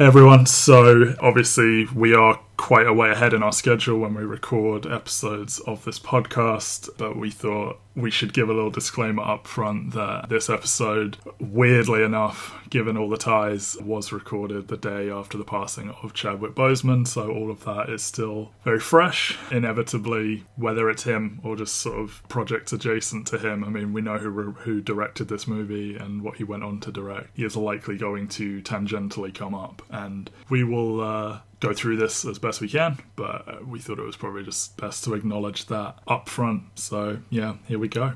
Everyone, so obviously we are quite a way ahead in our schedule when we record episodes of this podcast, but we thought we should give a little disclaimer up front that this episode, weirdly enough, given all the ties, was recorded the day after the passing of Chadwick Boseman, so all of that is still very fresh. Inevitably, whether it's him or just sort of projects adjacent to him, I mean, we know who who directed this movie and what he went on to direct. He is likely going to tangentially come up, and we will uh, go through this as best we can, but we thought it was probably just best to acknowledge that up front. So, yeah, here we go.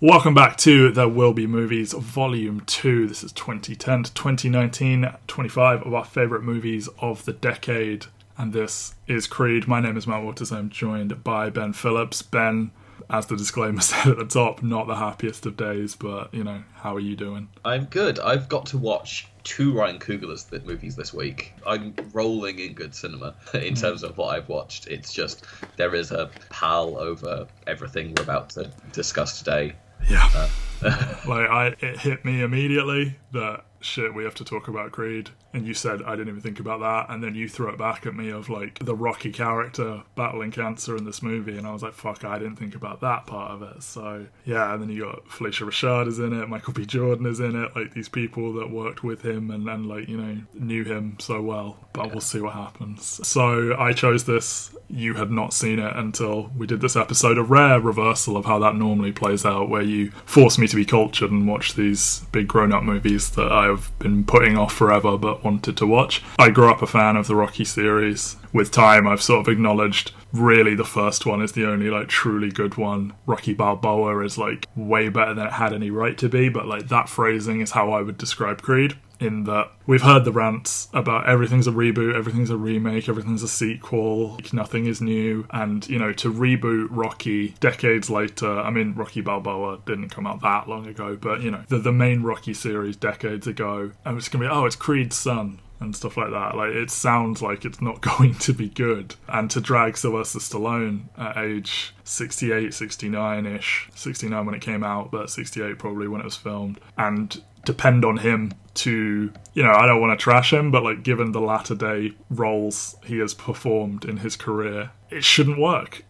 Welcome back to There Will Be Movies Volume 2. This is 2010 to 2019, 25 of our favourite movies of the decade. And this is Creed. My name is Matt Waters. I'm joined by Ben Phillips. Ben, as the disclaimer said at the top, not the happiest of days, but, you know, how are you doing? I'm good. I've got to watch two Ryan Coogler movies this week. I'm rolling in good cinema in hmm. terms of what I've watched. It's just, there is a pall over everything we're about to discuss today. Yeah. Uh, like I, it hit me immediately that shit we have to talk about Creed, and you said I didn't even think about that, and then you threw it back at me of like the Rocky character battling cancer in this movie, and I was like, fuck, I didn't think about that part of it. So yeah, and then you got Phylicia Rashad is in it, Michael B. Jordan is in it, like these people that worked with him and and like you know knew him so well. But yeah. we'll see what happens. So I chose this you had not seen it until we did this episode. A rare reversal of how that normally plays out, where you force me to be cultured and watch these big grown up movies that I have been putting off forever but wanted to watch. I grew up a fan of the Rocky series. With time, I've sort of acknowledged really the first one is the only like truly good one. Rocky Balboa is like way better than it had any right to be, but like that phrasing is how I would describe Creed in that we've heard the rants about everything's a reboot, everything's a remake, everything's a sequel, nothing is new. And, you know, to reboot Rocky decades later, I mean, Rocky Balboa didn't come out that long ago, but, you know, the, the main Rocky series decades ago, and it's going to be, oh, it's Creed's son and stuff like that. Like it sounds like it's not going to be good. And to drag Sylvester Stallone at age 68, 69 ish, 69 when it came out, but 68 probably when it was filmed, and depend on him to you know i don't want to trash him but like given the latter day roles he has performed in his career it shouldn't work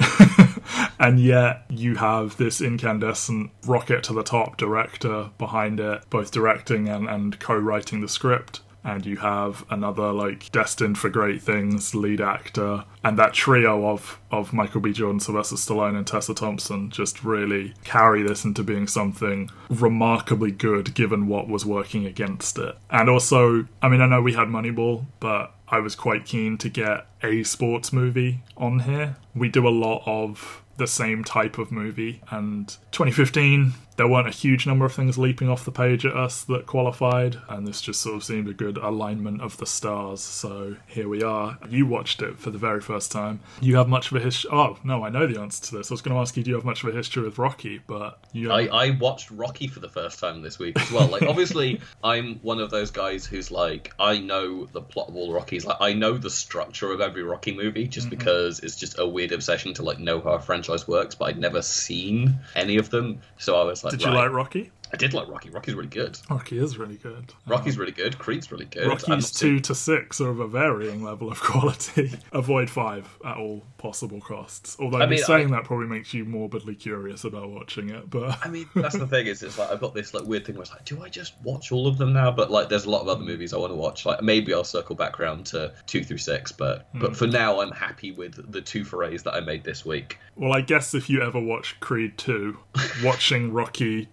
and yet you have this incandescent rocket to the top director behind it both directing and, and co-writing the script and you have another like destined for great things lead actor and that trio of of Michael B. Jordan, Sylvester Stallone, and Tessa Thompson just really carry this into being something remarkably good given what was working against it. And also, I mean, I know we had Moneyball, but I was quite keen to get a sports movie on here. We do a lot of the same type of movie. And 2015, there weren't a huge number of things leaping off the page at us that qualified, and this just sort of seemed a good alignment of the stars. So here we are. You watched it for the very first time. You have much of a history. Oh no, I know the answer to this. I was going to ask you, do you have much of a history with Rocky? But you. I, I watched Rocky for the first time this week as well. Like obviously, I'm one of those guys who's like, I know the plot of all Rockies. Like I know the structure of every Rocky movie just mm-hmm. because it's just a weird obsession to like know how a franchise works. But I'd never seen any of them, so I was like Did you like Rocky? I did like Rocky. Rocky's really good. Rocky is really good. Rocky's um, really good. Creed's really good. Rocky's two to six are of a varying level of quality. Avoid five at all possible costs. Although I mean, saying I, that probably makes you morbidly curious about watching it. But I mean, that's the thing is, it's like I've got this like weird thing where it's like, do I just watch all of them now? But like, there's a lot of other movies I want to watch. Like maybe I'll circle back around to two through six. But mm. but for now, I'm happy with the two forays that I made this week. Well, I guess if you ever watch Creed two, watching Rocky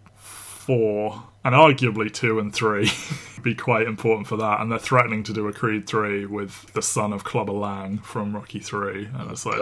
four and arguably two and three be quite important for that. And they're threatening to do a Creed three with the son of Clubber Lang from Rocky three, and it's like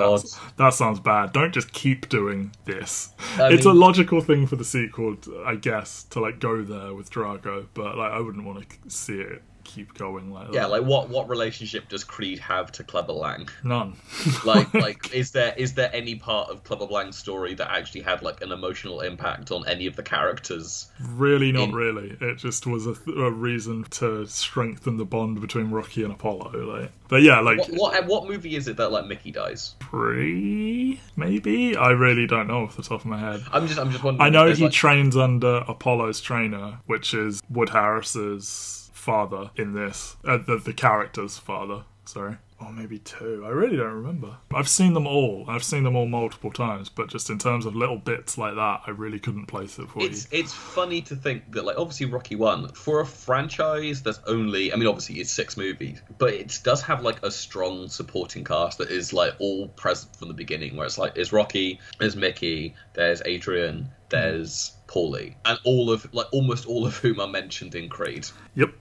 that sounds bad. Don't just keep doing this. I it's mean, a logical thing for the sequel, I guess, to like go there with Drago, but like I wouldn't want to see it keep going like. Yeah, like what what relationship does Creed have to Clubber Lang? none. Like like is there is there any part of Clubber Lang's story that actually had like an emotional impact on any of the characters? really, not in- really. It just was a, th- a reason to strengthen the bond between Rocky and Apollo. Like, but yeah, like What what what movie is it that like Mickey dies? three maybe. I really don't know off the top of my head. I'm just I'm just wondering. I know he like, trains under Apollo's trainer, which is Wood Harris's father in this. Uh, the, the character's father, sorry. Or maybe two. I really don't remember. I've seen them all. I've seen them all multiple times, but just in terms of little bits like that, I really couldn't place it for It's you. it's funny to think that like obviously Rocky One for a franchise that's only I mean obviously it's six movies but it does have like a strong supporting cast that is like all present from the beginning where it's like there's Rocky there's Mickey there's Adrian there's Paulie and all of like almost all of whom are mentioned in Creed Yep.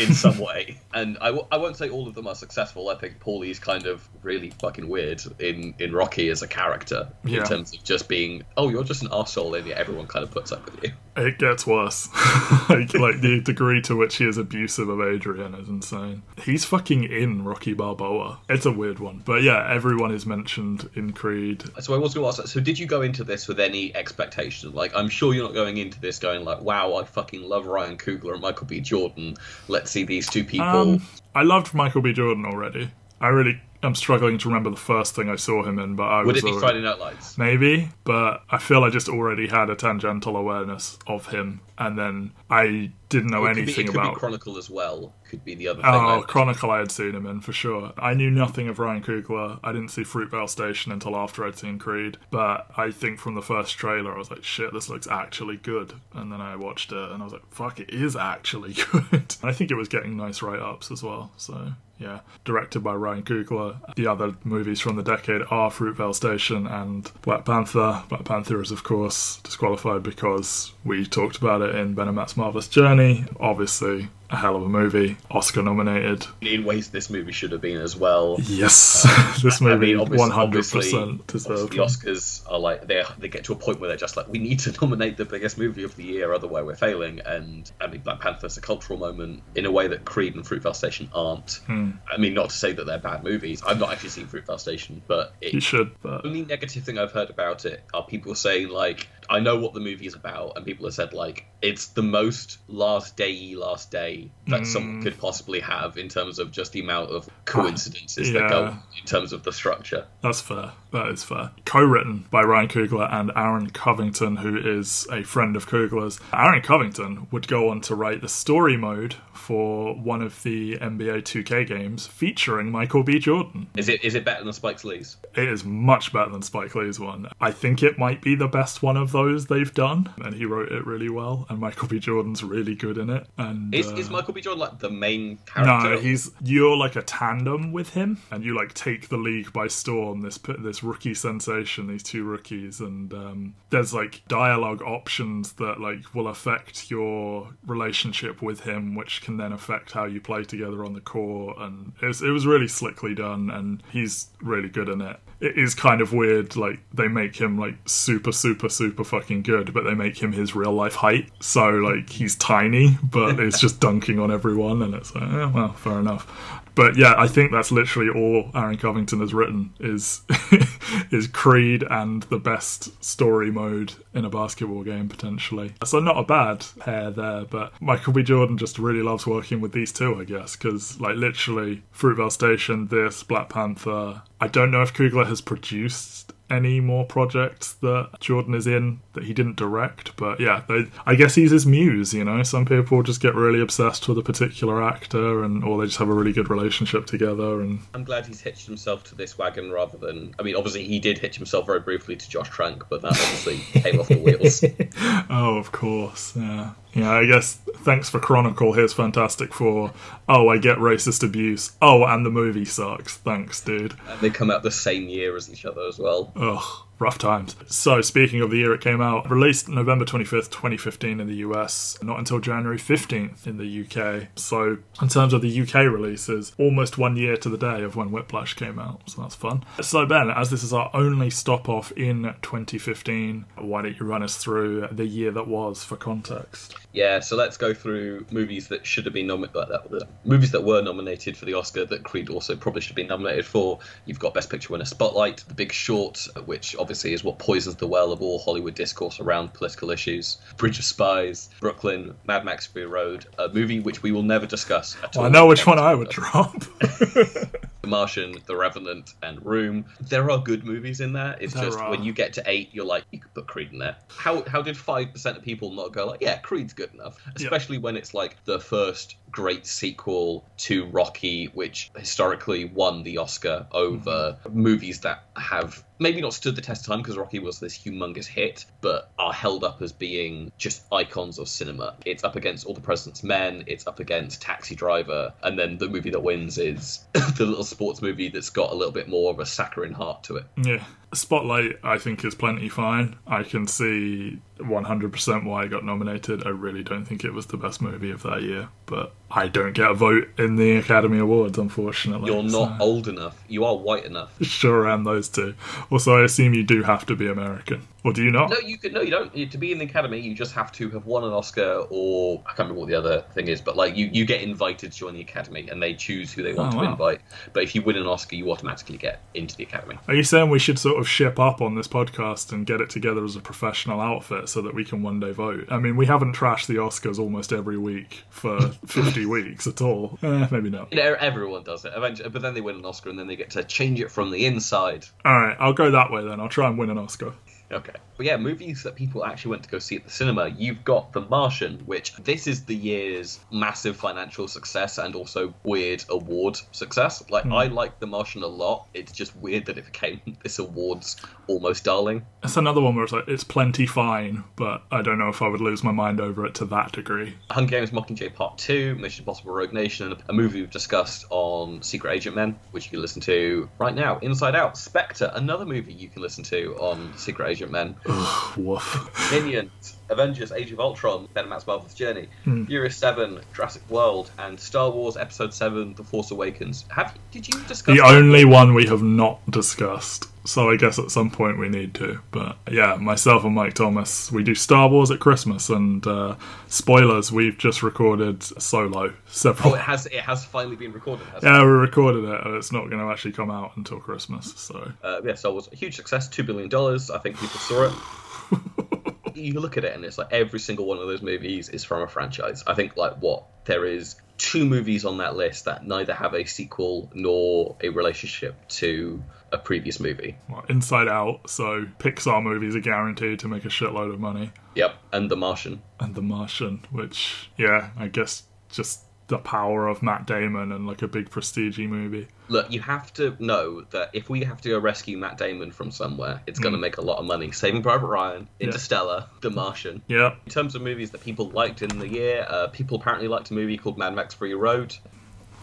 In some way and I, w- I won't say all of them are successful I think Paulie's kind of really fucking weird in in Rocky as a character Yeah. in terms of just being oh you're just an arsehole and yet everyone kind of puts up with you It gets worse. like, like the degree to which he is abusive of Adrian is insane. He's fucking in Rocky Balboa. It's a weird one, but yeah, everyone is mentioned in Creed. So I was going to ask that. So did you go into this with any expectation? Like, I'm sure you're not going into this going like, "Wow, I fucking love Ryan Coogler and Michael B. Jordan. Let's see these two people." Um, I loved Michael B. Jordan already. I really am struggling to remember the first thing I saw him in, but I Would was it be already- Friday Night Lights? Maybe, but I feel I just already had a tangential awareness of him, and then I didn't know It be, anything it could about. be Chronicle as well. Could be the other thing. Oh, Chronicle I had seen him in for sure. I knew nothing of Ryan Coogler. I didn't see Fruitvale Station until after I'd seen Creed. But I think from the first trailer, I was like, shit, this looks actually good. And then I watched it and I was like, fuck, it is actually good. I think it was getting nice write ups as well. So. Yeah, directed by Ryan Coogler. The other movies from the decade are Fruitvale Station and Black Panther. Black Panther is, of course, disqualified because we talked about it in Ben and Matt's Marvelous Journey. Obviously, a hell of a movie, Oscar nominated. in ways this movie should have been as well. Yes, this movie one hundred percent deserved. the. Oscars are like they they get to a point where they're just like we need to nominate the biggest movie of the year, otherwise we're failing. And I mean, Black Panther's a cultural moment in a way that Creed and Fruitvale Station aren't. Hmm. I mean, not to say that they're bad movies. I've not actually seen Fruitvale Station, but it, You should, the only negative thing I've heard about it are people saying like, I know what the movie is about, and people have said like it's the most last day, last day that Mm. someone could possibly have in terms of just the amount of coincidences that yeah. go in terms of the structure. that's fair. That is fair. Co-written by Ryan Coogler and Aaron Covington, who is a friend of Coogler's. Aaron Covington would go on to write the story mode for one of the NBA 2K games featuring Michael B. Jordan. Is it is it better than Spike Lee's? It is much better than Spike Lee's one. I think it might be the best one of those they've done, and he wrote it really well. And Michael B. Jordan's really good in it. And Is, uh, is Michael B. Jordan like the main character? No, he's you're like a tandem with him, and you like take the league by storm. This this rookie sensation, these two rookies, and um, there's like dialogue options that like will affect your relationship with him, which can then affect how you play together on the court. And it was, it was really slickly done, and he's really good in it. It is kind of weird, like they make him like super, super, super fucking good, but they make him his real life height. So like he's tiny, but it's just dunking on everyone, and it's like, eh, well, fair enough. But yeah, I think that's literally all Aaron Covington has written is is Creed and the best story mode in a basketball game potentially. So not a bad pair there, but Michael B. Jordan just really loves working with these two, I guess, because like literally Fruitvale Station, this Black Panther. I don't know if Coogler has produced any more projects that Jordan is in that he didn't direct, but yeah, they, I guess he's his muse. You know, some people just get really obsessed with a particular actor, and or they just have a really good relationship together. And I'm glad he's hitched himself to this wagon rather than. I mean, obviously he did hitch himself very briefly to Josh Trank, but that obviously came off the wheels. oh, of course, yeah, yeah. I guess thanks for Chronicle. Here's Fantastic Four. Oh, I get racist abuse. Oh, and the movie sucks. Thanks, dude. And they come out the same year as each other as well. Ugh. Rough times. So, speaking of the year it came out, released November 25th, 2015 in the US, not until January 15th in the UK. So, in terms of the UK releases, almost one year to the day of when Whiplash came out. So, that's fun. So, Ben, as this is our only stop off in 2015, why don't you run us through the year that was for context? Yeah, so let's go through movies that should have been nominated. Uh, movies that were nominated for the Oscar that Creed also probably should have been nominated for. You've got Best Picture winner Spotlight, The Big Short, which obviously is what poisons the well of all Hollywood discourse around political issues. Bridge of Spies, Brooklyn, Mad Max Fury Road, a movie which we will never discuss at all. I know which one I would drop. The Martian, The Revenant, and Room. There are good movies in there. It's There just are. when you get to eight, you're like, you could put Creed in there. How how did five percent of people not go like, yeah, Creed's good enough? Especially when it's like the first great sequel to Rocky, which historically won the Oscar over Mm-hmm. movies that have maybe not stood the test of time because Rocky was this humongous hit, but are held up as being just icons of cinema. It's up against All the President's Men, it's up against Taxi Driver, and then the movie that wins is the little sports movie that's got a little bit more of a saccharine heart to it. Yeah. Spotlight, I think, is plenty fine. I can see 100% why it got nominated. I really don't think it was the best movie of that year, but I don't get a vote in the Academy Awards, unfortunately. You're not so- old enough. You are white enough. Sure am those two. Also, I assume you do have to be American. Or do you not? No, you could. No, you don't. To be in the academy, you just have to have won an Oscar, or I can't remember what the other thing is. But like, you you get invited to join the academy, and they choose who they want Oh, to wow. invite. But if you win an Oscar, you automatically get into the academy. Are you saying we should sort of ship up on this podcast and get it together as a professional outfit so that we can one day vote? I mean, we haven't trashed the Oscars almost every week for 50 weeks at all. Eh, maybe not. You know, everyone does it eventually, but then they win an Oscar, and then they get to change it from the inside. All right, I'll go that way then. I'll try and win an Oscar. Okay. But yeah, movies that people actually went to go see at the cinema. You've got The Martian, which this is the year's massive financial success and also weird award success. Like, I like The Martian a lot. It's just weird that it became this award's almost darling. It's another one where it's like, it's plenty fine, but I don't know if I would lose my mind over it to that degree. Hunger Games Mockingjay Part 2, Mission Impossible Rogue Nation, a movie we've discussed on Secret Agent Men, which you can listen to right now. Inside Out, Spectre, another movie you can listen to on Secret Agent Men. Ugh, Woof. Minions, Avengers, Age of Ultron, Ben Matt's Marvel's Journey, Furious 7, Jurassic World, and Star Wars Episode 7, The Force Awakens. Have Did you discuss The only one we have not discussed. So I guess at some point we need to. But yeah, myself and Mike Thomas, we do Star Wars at Christmas, and uh, spoilers, we've just recorded Solo several. Oh, it has, it has finally been recorded, Yeah, we recorded it, and it's not going to actually come out until Christmas. So uh, yeah, Star Wars, a huge success, $2 billion. I think people saw it. you look at it and it's like every single one of those movies is from a franchise. I think like what there is two movies on that list that neither have a sequel nor a relationship to a previous movie. well, Inside Out. So Pixar movies are guaranteed to make a shitload of money, Yep, and The Martian. and The Martian, which yeah, I guess just the power of Matt Damon and like a big prestige movie. Look, you have to know that if we have to go rescue Matt Damon from somewhere, it's going to make a lot of money. Saving Private Ryan, Interstellar, The Martian. Yeah, In terms of movies that people liked in the year, uh, people apparently liked a movie called Mad Max Fury Road.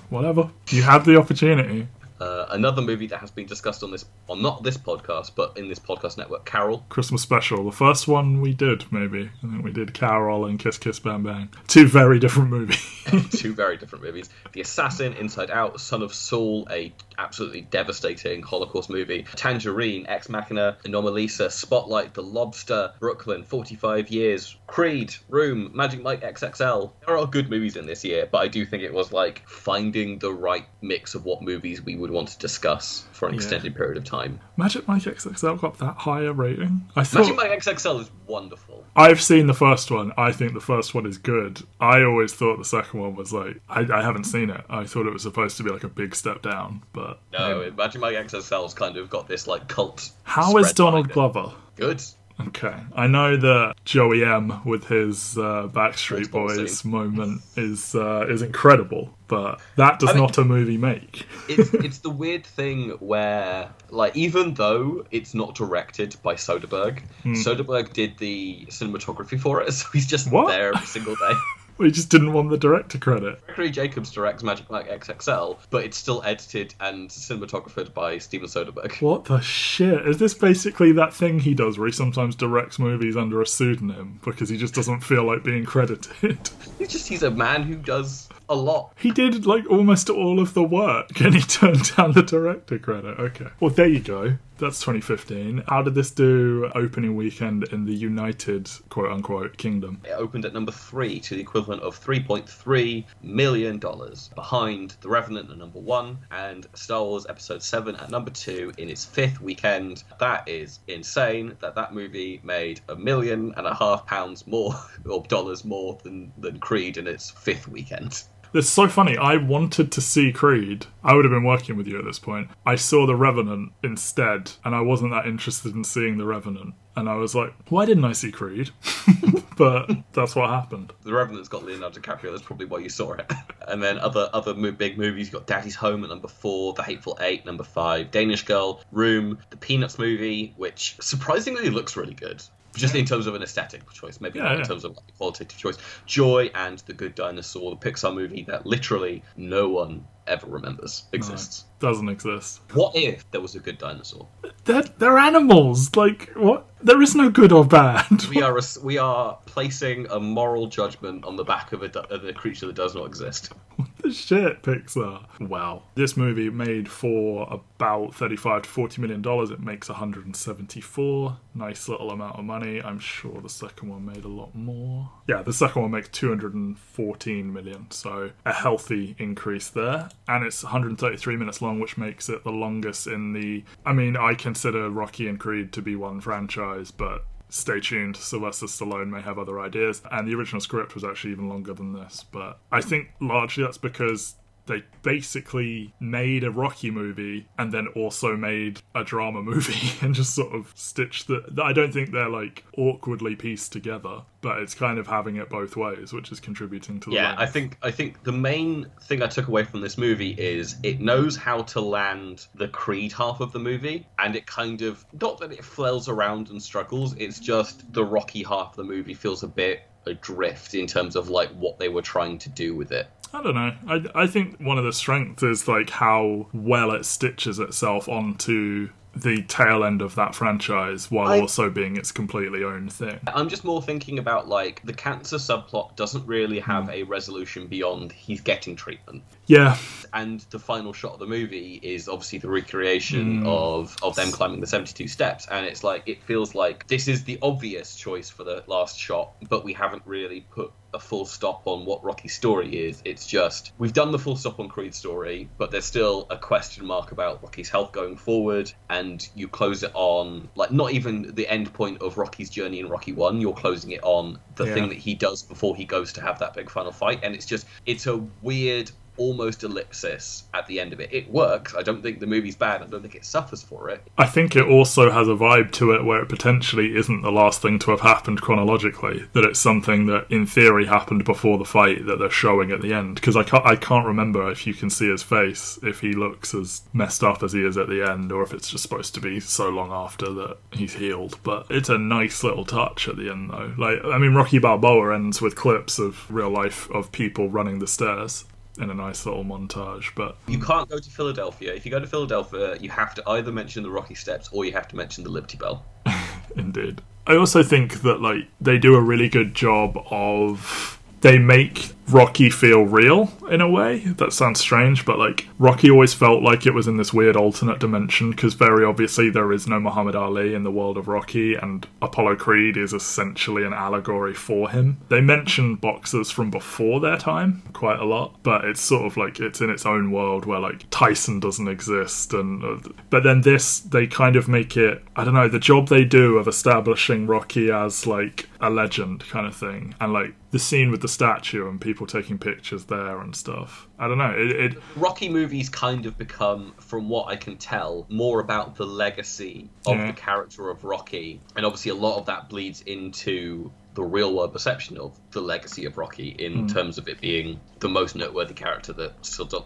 whatever. You have the opportunity. Uh, another movie that has been discussed on this, on not this podcast, but in this podcast network, Carol. Christmas special. The first one we did, maybe. I think we did Carol and Kiss Kiss Bang Bang. Two very different movies. two very different movies. The Assassin, Inside Out, Son of Saul, a absolutely devastating Holocaust movie. Tangerine, Ex Machina, Anomalisa, Spotlight, The Lobster, Brooklyn, 45 Years, Creed, Room, Magic Mike XXL. There are good movies in this year, but I do think it was like finding the right mix of what movies we would want to discuss for an Yeah. extended period of time. Magic Mike XXL got that higher rating? I thought Magic Mike XXL is wonderful. I've seen the first one. I think the first one is good. I always thought the second one was like I, I haven't seen it. I thought it was supposed to be like a big step down, but No, Magic Mike XXL's kind of got this like cult. how is Donald. Glover? Good. Okay, I know that Joey M with his uh, Backstreet Boys moment is uh, is incredible, but that does I mean- not a movie make. it's it's the weird thing where like even though it's not directed by Soderbergh, Hmm. Soderbergh did the cinematography for it, so he's just What? there every single day. We just didn't want the director credit. Gregory Jacobs directs Magic Mike XXL, but it's still edited and cinematographed by Steven Soderbergh. What the shit? Is this basically that thing he does where he sometimes directs movies under a pseudonym because he just doesn't feel like being credited? He's just he's a man who does a lot. He did like almost all of the work and he turned down the director credit. Okay. Well, there you go. That's 2015. How did this do opening weekend in the United quote unquote kingdom? It opened at number three to the equivalent of $3.3 million, behind The Revenant at number one and Star Wars Episode 7 at number two in its fifth weekend. That is insane that that movie made a million and a half pounds more, or dollars more than, than Creed in its fifth weekend. It's so funny. I wanted to see Creed. I would have been working with you at this point. I saw The Revenant instead, and I wasn't that interested in seeing The Revenant. And I was like, why didn't I see Creed? but that's what happened. The Revenant's got Leonardo DiCaprio. That's probably why you saw it. and then other other big movies. You got Daddy's Home at number four, The Hateful Eight number five, Danish Girl, Room, the Peanuts movie, which surprisingly looks really good. Just in terms of an aesthetic choice, maybe Yeah, not in yeah. terms of like, qualitative choice. Joy and The Good Dinosaur, the Pixar movie that literally no one ever remembers exists. Doesn't exist. What if there was a good dinosaur? They're, they're animals. Like, what? There is no good or bad. We are a, we are placing a moral judgment on the back of a, of a creature that does not exist. The shit, Pixar. Wow. This movie made for about 35 to 40 million dollars. It makes 174. Nice little amount of money. I'm sure the second one made a lot more. Yeah, the second one makes 214 million. So a healthy increase there. And it's 133 minutes long, which makes it the longest in the. I mean, I consider Rocky and Creed to be one franchise, but stay tuned. Sylvester Stallone may have other ideas. And the original script was actually even longer than this. But I think largely that's because they basically made a Rocky movie and then also made a drama movie and just sort of stitched the. I don't think they're like awkwardly pieced together, but it's kind of having it both ways, which is contributing to the. Yeah, length. I think I think the main thing I took away from this movie is it knows how to land the Creed half of the movie, and it kind of not that it flails around and struggles. It's just the Rocky half of the movie feels a bit adrift in terms of like what they were trying to do with it. I don't know. I, I think one of the strengths is like how well it stitches itself onto the tail end of that franchise while I- also being its completely own thing. I'm just more thinking about like the cancer subplot doesn't really have hmm. a resolution beyond he's getting treatment. Yeah, and the final shot of the movie is obviously the recreation hmm. of of them climbing the 72 steps and it's like it feels like this is the obvious choice for the last shot but we haven't really put a full stop on what Rocky's story is it's just we've done the full stop on Creed's story but there's still a question mark about Rocky's health going forward and you close it on like not even the end point of Rocky's journey in Rocky 1 you're closing it on the Yeah. thing that he does before he goes to have that big final fight and it's just it's a weird almost ellipsis at the end of it. It works. I don't think the movie's bad. I don't think it suffers for it. I think it also has a vibe to it where it potentially isn't the last thing to have happened chronologically. That it's something that, in theory, happened before the fight that they're showing at the end. Because I can't, I can't remember if you can see his face, if he looks as messed up as he is at the end, or if it's just supposed to be so long after that he's healed. But it's a nice little touch at the end, though. Like, I mean, Rocky Balboa ends with clips of real life of people running the stairs in a nice little montage. But You can't go to Philadelphia. If you go to Philadelphia, you have to either mention the Rocky Steps or you have to mention the Liberty Bell. Indeed. I also think that like they do a really good job of they make Rocky feel real in a way. That sounds strange, but like Rocky always felt like it was in this weird alternate dimension because very obviously there is no Muhammad Ali in the world of Rocky, and Apollo Creed is essentially an allegory for him. They mention boxers from before their time quite a lot, but it's sort of like it's in its own world where like Tyson doesn't exist, and uh, but then this they kind of make it. I don't know the job they do of establishing Rocky as like a legend kind of thing, and like the scene with the statue and people taking pictures there and stuff. I don't know. It, it Rocky movies kind of become, from what I can tell, more about the legacy of Yeah. the character of Rocky, and obviously a lot of that bleeds into the real world perception of the legacy of Rocky in terms of it being the most noteworthy character that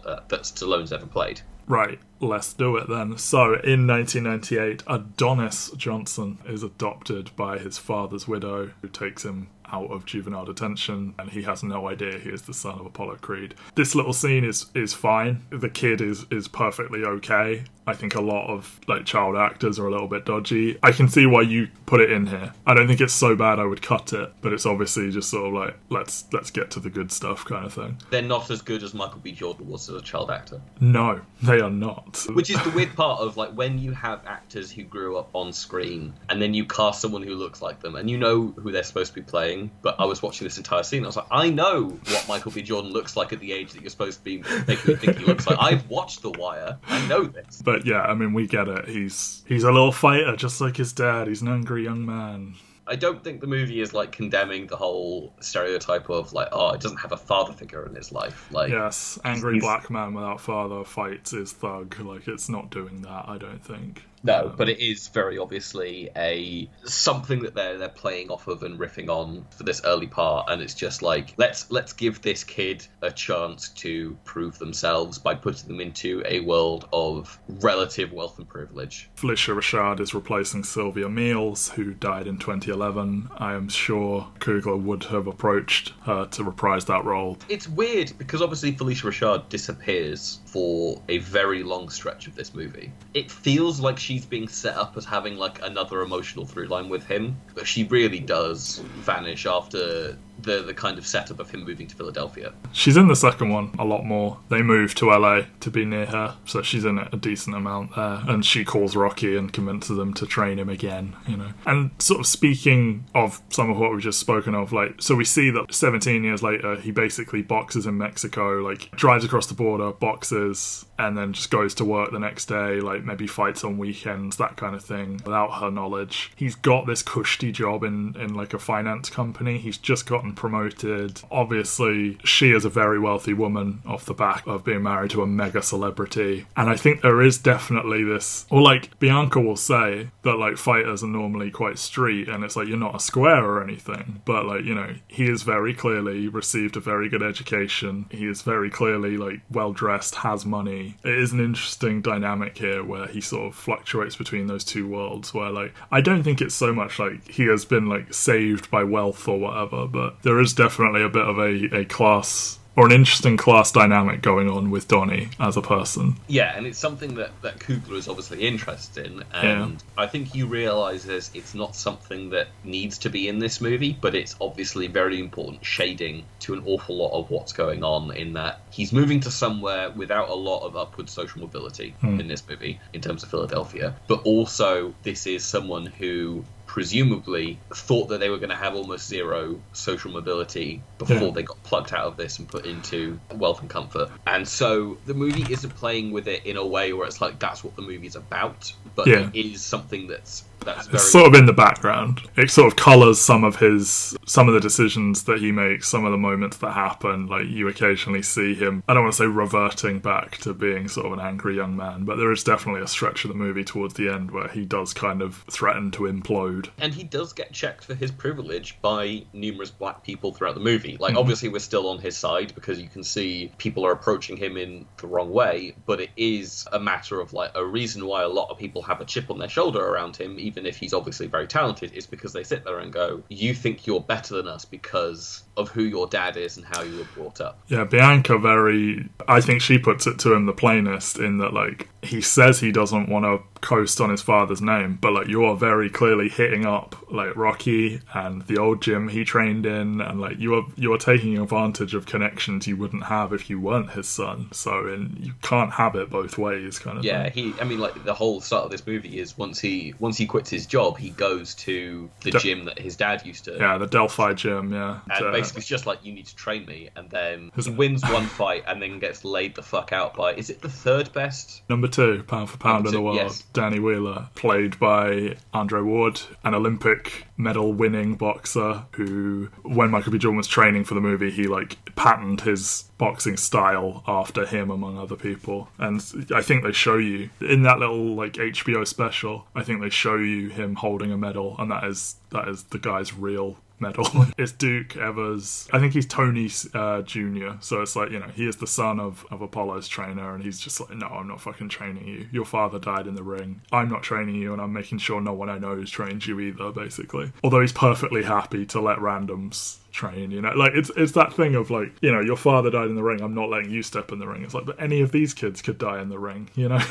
uh, that Stallone's ever played. Right, let's do it then. So, in 1998, Adonis Johnson is adopted by his father's widow, who takes him out of juvenile detention, and he has no idea he is the son of Apollo Creed. This little scene is is fine. The kid is is perfectly okay. I think a lot of like child actors are a little bit dodgy. I can see why you put it in here. I don't think it's so bad I would cut it, but it's obviously just sort of like let's let's get to the good stuff kind of thing. They're not as good as Michael B. Jordan was as a child actor. No, they are not. Which is the weird part of like when you have actors who grew up on screen and then you cast someone who looks like them and you know who they're supposed to be playing. But I was watching this entire scene, I was like, I know what Michael B. Jordan looks like at the age that you're supposed to be making me think he looks like. I've watched The Wire. I know this. But yeah, I mean, we get it. He's he's a little fighter, just like his dad. He's an angry young man. I don't think the movie is like condemning the whole stereotype of like, oh, it doesn't have a father figure in his life. Like, Yes, angry black man without father fights his thug. Like it's not doing that. I don't think. No, um, but it is very obviously a something that they're they're playing off of and riffing on for this early part, and it's just like let's let's give this kid a chance to prove themselves by putting them into a world of relative wealth and privilege. Phylicia Rashad is replacing Sylvia Meals, who died in 2011. I am sure Coogler would have approached her to reprise that role. It's weird because obviously Phylicia Rashad disappears for a very long stretch of this movie. It feels like she's being set up as having like another emotional through line with him, but she really does vanish after the the kind of setup of him moving to Philadelphia. She's in the second one a lot more. They move to LA to be near her, so she's in a decent amount there. And she calls Rocky and convinces him to train him again, you know. And sort of speaking of some of what we've just spoken of, like, so we see that 17 years later, he basically boxes in Mexico, like, drives across the border, boxes, and then just goes to work the next day, like, maybe fights on weekends, that kind of thing, without her knowledge. He's got this cushy job in, in like, a finance company. He's just gotten promoted. Obviously, she is a very wealthy woman off the back of being married to a mega celebrity. And I think there is definitely this, or like Bianca will say that like fighters are normally quite street and it's like you're not a square or anything. But like, you know, he is very clearly received a very good education. He is very clearly like well dressed, has money. It is an interesting dynamic here where he sort of fluctuates between those two worlds where like I don't think it's so much like he has been like saved by wealth or whatever, but there is definitely a bit of a, a class or an interesting class dynamic going on with Donnie as a person. Yeah, and it's something that, that Coogler is obviously interested in, and I think he realizes it's not something that needs to be in this movie, but it's obviously very important shading to an awful lot of what's going on in that he's moving to somewhere without a lot of upward social mobility hmm. in this movie in terms of Philadelphia, but also this is someone who presumably thought that they were going to have almost zero social mobility before Yeah. they got plucked out of this and put into wealth and comfort. And so the movie isn't playing with it in a way where it's like that's what the movie's about, but Yeah. it is something that's that's very It's sort of in the background. It sort of colours some of his some of the decisions that he makes, some of the moments that happen. Like you occasionally see him I don't want to say reverting back to being sort of an angry young man, but there is definitely a stretch of the movie towards the end where he does kind of threaten to implode. and he does get checked for his privilege by numerous black people throughout the movie. Mm-hmm. Like, obviously, we're still on his side because you can see people are approaching him in the wrong way, but it is a matter of like a reason why a lot of people have a chip on their shoulder around him, even if he's obviously very talented, is because they sit there and go, You think you're better than us because of who your dad is and how you were brought up. Yeah, Bianca very I think she puts it to him the plainest in that like he says he doesn't want to coast on his father's name, but like you are very clearly hitting up like Rocky and the old gym he trained in and like you are you are taking advantage of connections you wouldn't have if you weren't his son. So and you can't have it both ways kind of Yeah, thing. he. I mean, like the whole start of this movie is once he once he quits his job, he goes to the De- gym that his dad used to. Yeah, the Delphi gym, yeah. And Uh, basically, it's just like you need to train me, and then he wins one fight, and then gets laid the fuck out by. Is it the third best? Number two, pound for pound Number in the world, yes. Danny Wheeler, played by Andre Ward, an Olympic medal winning boxer who, when Michael B. Jordan was training for the movie, he like patterned his boxing style after him, among other people. And I think they show you in that little like HBO special. I think they show you him holding a medal, and that is that is the guy's real medal. it's Duke Evers. I think he's Tony uh, Jr. So it's like, you know, he is the son of, of Apollo's trainer, and he's just like, no, I'm not fucking training you. Your father died in the ring. I'm not training you, and I'm making sure no one I know has trained you either, basically. Although he's perfectly happy to let randoms train you know? Like it's it's that thing of like you know your father died in the ring i'm not letting you step in the ring. It's like but any of these kids could die in the ring you know?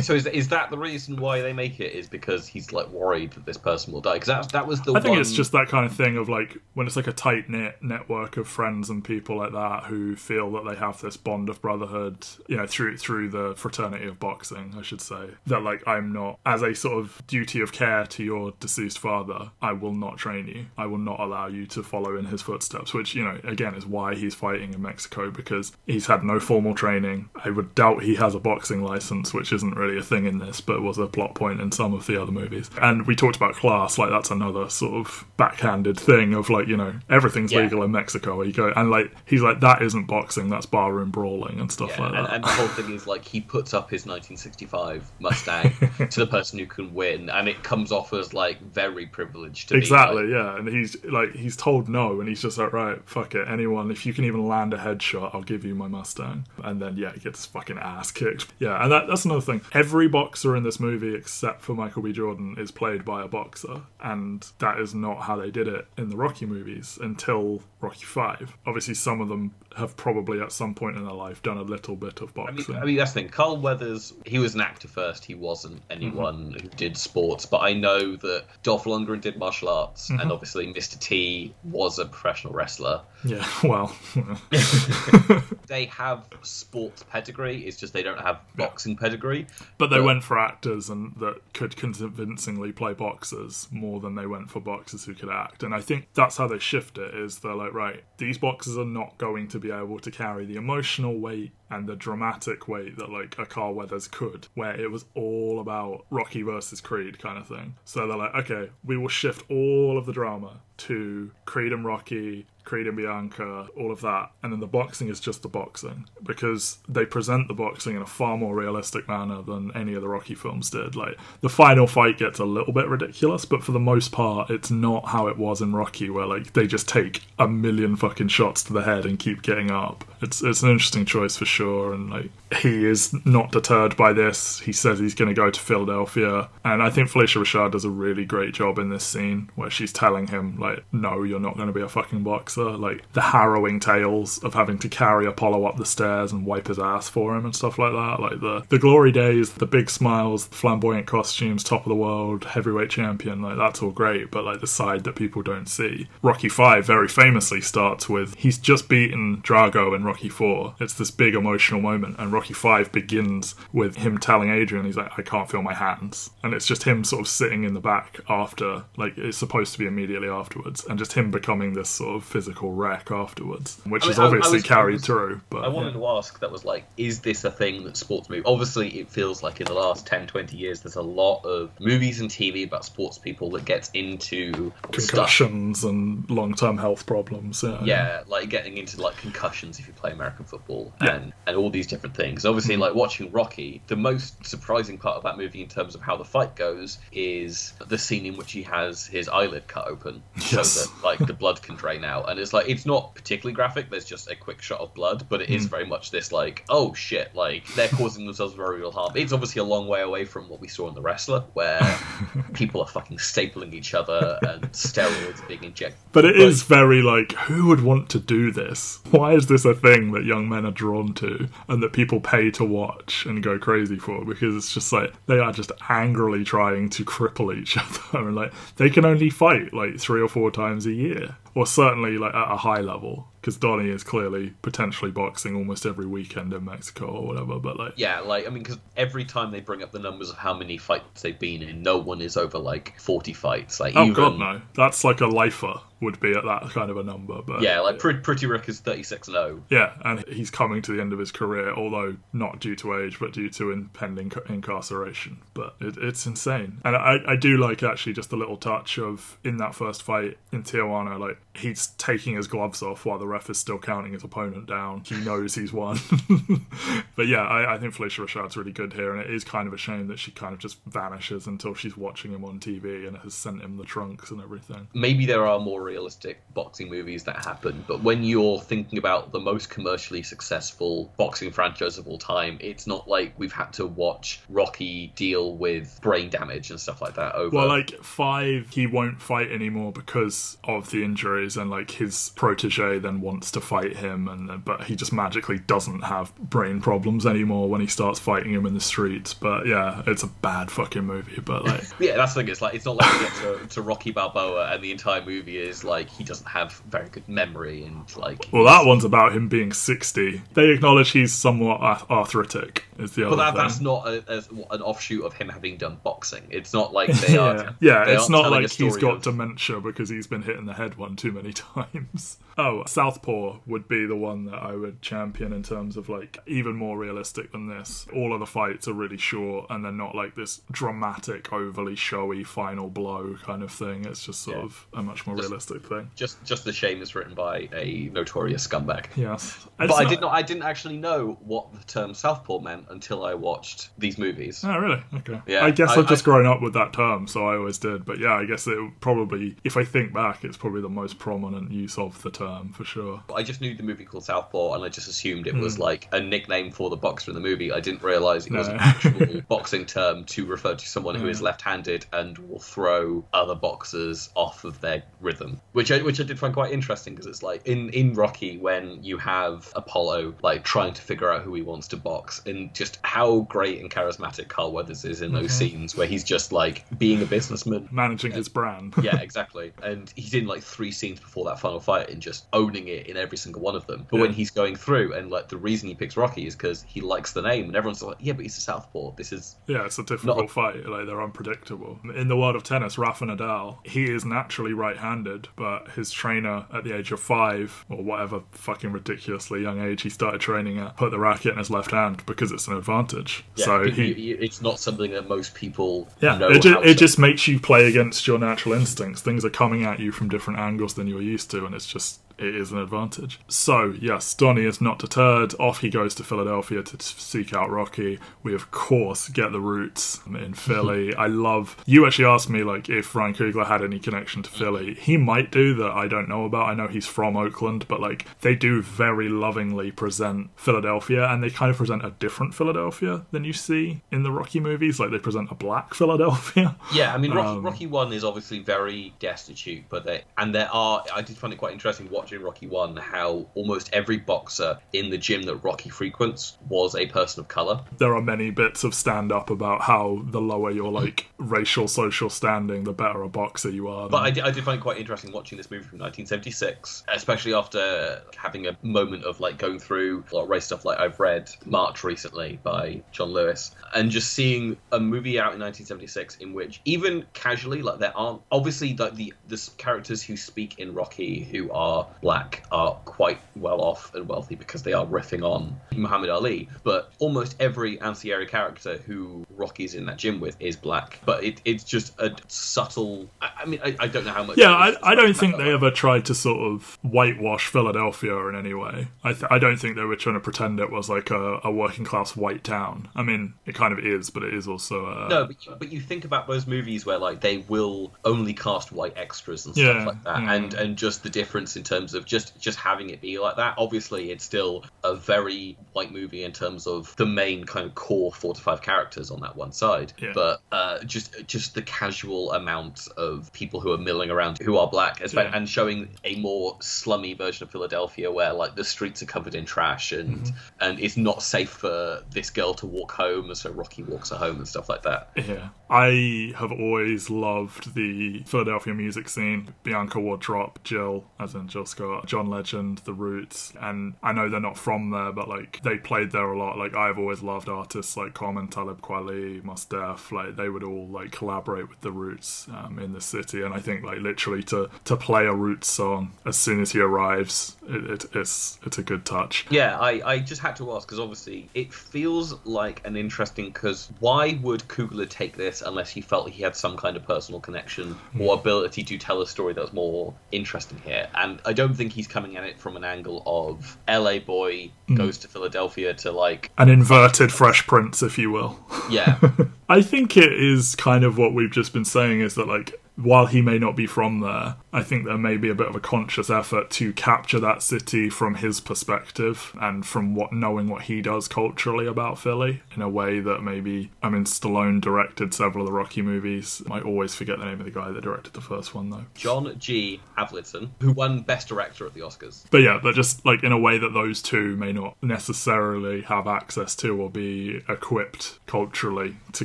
So is, is that the reason why they make it is because he's like worried that this person will die? Because that, that was the i think it's just that kind of thing of like when it's like a tight knit network of friends and people like that who feel that they have this bond of brotherhood you know through through the fraternity of boxing i should say that like i'm not as a sort of duty of care to your deceased father i will not train you. I will not allow you to follow in his his footsteps, which, you know, again is why he's fighting in Mexico because he's had no formal training. I would doubt he has a boxing license, which isn't really a thing in this, but was a plot point in some of the other movies. And we talked about class, like that's another sort of backhanded thing of like, you know, everything's yeah. legal in Mexico. Where You go and like he's like, that isn't boxing, that's barroom brawling and stuff yeah, like and, that. And the whole thing is like he puts up his 1965 Mustang to the person who can win, and it comes off as like very privileged to exactly, like, yeah. And he's like he's told no, and he's just like, right, fuck it. Anyone, if you can even land a headshot, I'll give you my Mustang. And then, yeah, he gets his fucking ass kicked. Yeah, and that, that's another thing. Every boxer in this movie, except for Michael B. Jordan, is played by a boxer. And that is not how they did it in the Rocky movies until Rocky Five. Obviously, some of them have probably at some point in their life done a little bit of boxing. I mean, I mean that's the thing. Carl Weathers, he was an actor first. He wasn't anyone mm-hmm. who did sports. But I know that Dolph Lundgren did martial arts, mm-hmm. and obviously Mr. T was a professional wrestler. Yeah, well, they have sports pedigree. It's just they don't have boxing pedigree. But they but... went for actors and that could convincingly play boxers more than they went for boxers who could act. And I think that's how they shift it. Is they're like, right, these boxers are not going to be able to carry the emotional weight and the dramatic weight that like a Carl Weathers could, where it was all about Rocky versus Creed kind of thing. So they're like, okay, we will shift all of the drama to Creed and Rocky, Creed and Bianca, all of that. And then the boxing is just the boxing because they present the boxing in a far more realistic manner than any of the Rocky films did. Like the final fight gets a little bit ridiculous, but for the most part, it's not how it was in Rocky, where like they just take a million fucking shots to the head and keep getting up. It's it's an interesting choice for sure, and like he is not deterred by this. He says he's going to go to Philadelphia, and I think Phylicia Rashad does a really great job in this scene where she's telling him like, "No, you're not going to be a fucking boxer." Like the harrowing tales of having to carry Apollo up the stairs and wipe his ass for him and stuff like that. Like the the glory days, the big smiles, the flamboyant costumes, top of the world, heavyweight champion. Like that's all great, but like the side that people don't see. Rocky Five very famously starts with he's just beaten Drago in Rocky Four. It's this big emotional moment, and Rocky Five begins with him telling Adrian, he's like, I can't feel my hands. And it's just him sort of sitting in the back after, like, it's supposed to be immediately afterwards, and just him becoming this sort of physical wreck afterwards, which I mean, is obviously was, carried was, through. But I wanted yeah. to ask that was like, is this a thing that sports move? Obviously, it feels like in the last 10, 20 years, there's a lot of movies and TV about sports people that gets into concussions stuff. and long term health problems. Yeah. yeah, like getting into like concussions if you play American football yeah. and, and all these different things. Obviously, mm-hmm. like watching Rocky, the most surprising part of that movie in terms of how the fight goes is the scene in which he has his eyelid cut open yes. so that like the blood can drain out. And it's like it's not particularly graphic. There's just a quick shot of blood, but it mm. is very much this like, oh shit, like they're causing themselves very real harm. It's obviously a long way away from what we saw in The Wrestler, where people are fucking stapling each other and steroids being injected. But it is very like, who would want to do this? Why is this a thing that young men are drawn to and that people pay to watch and go crazy for? Because it's just like they are just angrily trying to cripple each other and like they can only fight like three or four times a year or certainly like at a high level because Donnie is clearly potentially boxing almost every weekend in Mexico or whatever. But like, yeah, like I mean, because every time they bring up the numbers of how many fights they've been in, no one is over like forty fights. Like, oh even... god, no, that's like a lifer would be at that kind of a number. But yeah, like Pretty, Pretty Rick is thirty six zero. Oh. Yeah, and he's coming to the end of his career, although not due to age, but due to impending incarceration. But it, it's insane, and I, I do like actually just a little touch of in that first fight in Tijuana, like he's taking his gloves off while the ref is still counting his opponent down. He knows he's won. but yeah, I, I think Phylicia Rashad's really good here, and it is kind of a shame that she kind of just vanishes until she's watching him on TV and has sent him the trunks and everything. Maybe there are more realistic boxing movies that happen, but when you're thinking about the most commercially successful boxing franchise of all time, it's not like we've had to watch Rocky deal with brain damage and stuff like that over. Well, like five, he won't fight anymore because of the injuries, and like his protege then wants to fight him, and uh, but he just magically doesn't have brain problems anymore when he starts fighting him in the streets. But yeah, it's a bad fucking movie. But like, yeah, that's the thing. It's like it's not like you get to, to Rocky Balboa and the entire movie is like he doesn't have very good memory and like. well, that one's about him being sixty. They acknowledge he's somewhat arthritic. Is the But other that, thing. that's not a, as an offshoot of him having done boxing. It's not like they are. yeah, yeah they it's not a like he's got of- dementia because he's been hit in the head one too many times. Oh, Southpaw would be the one that I would champion in terms of like even more realistic than this. All of the fights are really short and they're not like this dramatic, overly showy final blow kind of thing. It's just sort Yeah. of a much more realistic thing. Just, just the shame is written by a notorious scumbag. Yes, But I did not. I didn't actually know what the term southpaw meant until I watched these movies. Oh, really? Okay. Yeah, I guess I- I've just I- grown up with that term, so I always did. But yeah, I guess it probably, if I think back, it's probably the most prominent use of the term for sure. I just knew the movie called Southpaw, and I just assumed it Hmm. was like a nickname for the boxer in the movie. I didn't realize it was an actual boxing term to refer to someone who is Yeah. left-handed and will throw other boxers off of their rhythm, which I which I did find quite interesting because it's like in in Rocky when you have Apollo like trying to figure out who he wants to box, and just how great and charismatic Carl Weathers is in those Mm-hmm. scenes where he's just like being a businessman Managing his brand. yeah, exactly. And he's in like three scenes before that final fight and just owning it in every single one of them. But when he's going through and like the reason he picks Rocky is because he likes the name and everyone's like, yeah, but he's a southpaw. This is Yeah, it's a difficult fight. Like they're unpredictable. In the world of tennis, Rafa Nadal, he is naturally right-handed, but his trainer at the age of five or whatever fucking ridiculously young age he started training at, put the racket in his left hand because it's an advantage. yeah, so he. you- it's not something that most people yeah, know it, ju- it just makes you play against your natural instincts. Things are coming at you from different angles than you're used to, and it's just it is an advantage. So yes, Donnie is not deterred. Off he goes to Philadelphia to seek out Rocky. We of course get the roots in Philly. I love. You actually asked me like if Ryan Coogler had any connection to Philly. He might do that. I don't know about. I know he's from Oakland, but like they do very lovingly present Philadelphia, and they kind of present a different Philadelphia than you see in the Rocky movies. Like they present a black Philadelphia. Yeah, I mean, Rocky, Um, Rocky One is obviously very destitute, but they, and there are. I did find it quite interesting watching Rocky One how almost every boxer in the gym that Rocky frequents was a person of color. there are many bits of stand up about how the lower your like racial social standing, the better a boxer you are. But I did, I did find it quite interesting watching this movie from 1976, especially after having a moment of like going through a lot of race stuff. Like I've read March recently by John Lewis, and just seeing a movie out in 1976 in which even casually, like there aren't obviously like the the characters who speak in Rocky who are black are quite well off and wealthy because they are riffing on Muhammad Ali, but almost every ancillary character who Rocky's in that gym with is black. But it, it's just a subtle. I, I mean, I, I don't know how much. yeah, I, I don't think they ever tried to sort of whitewash Philadelphia in any way. I, th- I don't think they were trying to pretend it was like a, a working class white town. I mean, it kind of is, but it is also a, No, but you, but you think about those movies where like they will only cast white extras and Yeah, stuff like that, yeah. and and just the difference in terms of just just having it be like that. Obviously, it's still a very white movie in terms of the main kind of core four to five characters on that one side, Yeah. but uh, just just the casual amount of people who are milling around who are black, Yeah. and showing a more slummy version of Philadelphia where like the streets are covered in trash and Mm-hmm. and it's not safe for this girl to walk home, and so Rocky walks her home and stuff like that. Yeah. I have always loved the Philadelphia music scene. Bianca Wardrop, Jill, as in Jill Scott, John Legend, The Roots, and I know they're not from there, but like they played there a lot. Like I've always loved artists like Common, Talib Kweli, Mos Def. Like they would all like collaborate with The Roots um, in the city, and I think like literally to to play a Roots song as soon as he arrives, it, it, it's it's a good touch. Yeah, I, I just had to ask because obviously it feels like an interesting. Because why would Coogler take this unless he felt he had some kind of personal connection or ability to tell a story that's more interesting here? And I don't don't think he's coming at it from an angle of LA boy hmm. goes to Philadelphia to like An inverted Fresh Prince, if you will. yeah I think it is kind of what we've just been saying is that, like, while he may not be from there, I think there may be a bit of a conscious effort to capture that city from his perspective and from what knowing what he does culturally about Philly in a way that maybe I mean Stallone directed several of the Rocky movies. I always forget the name of the guy that directed the first one though. John G. Avildsen, who won Best Director at the Oscars. But yeah, but just like in a way that those two may not necessarily have access to or be equipped culturally to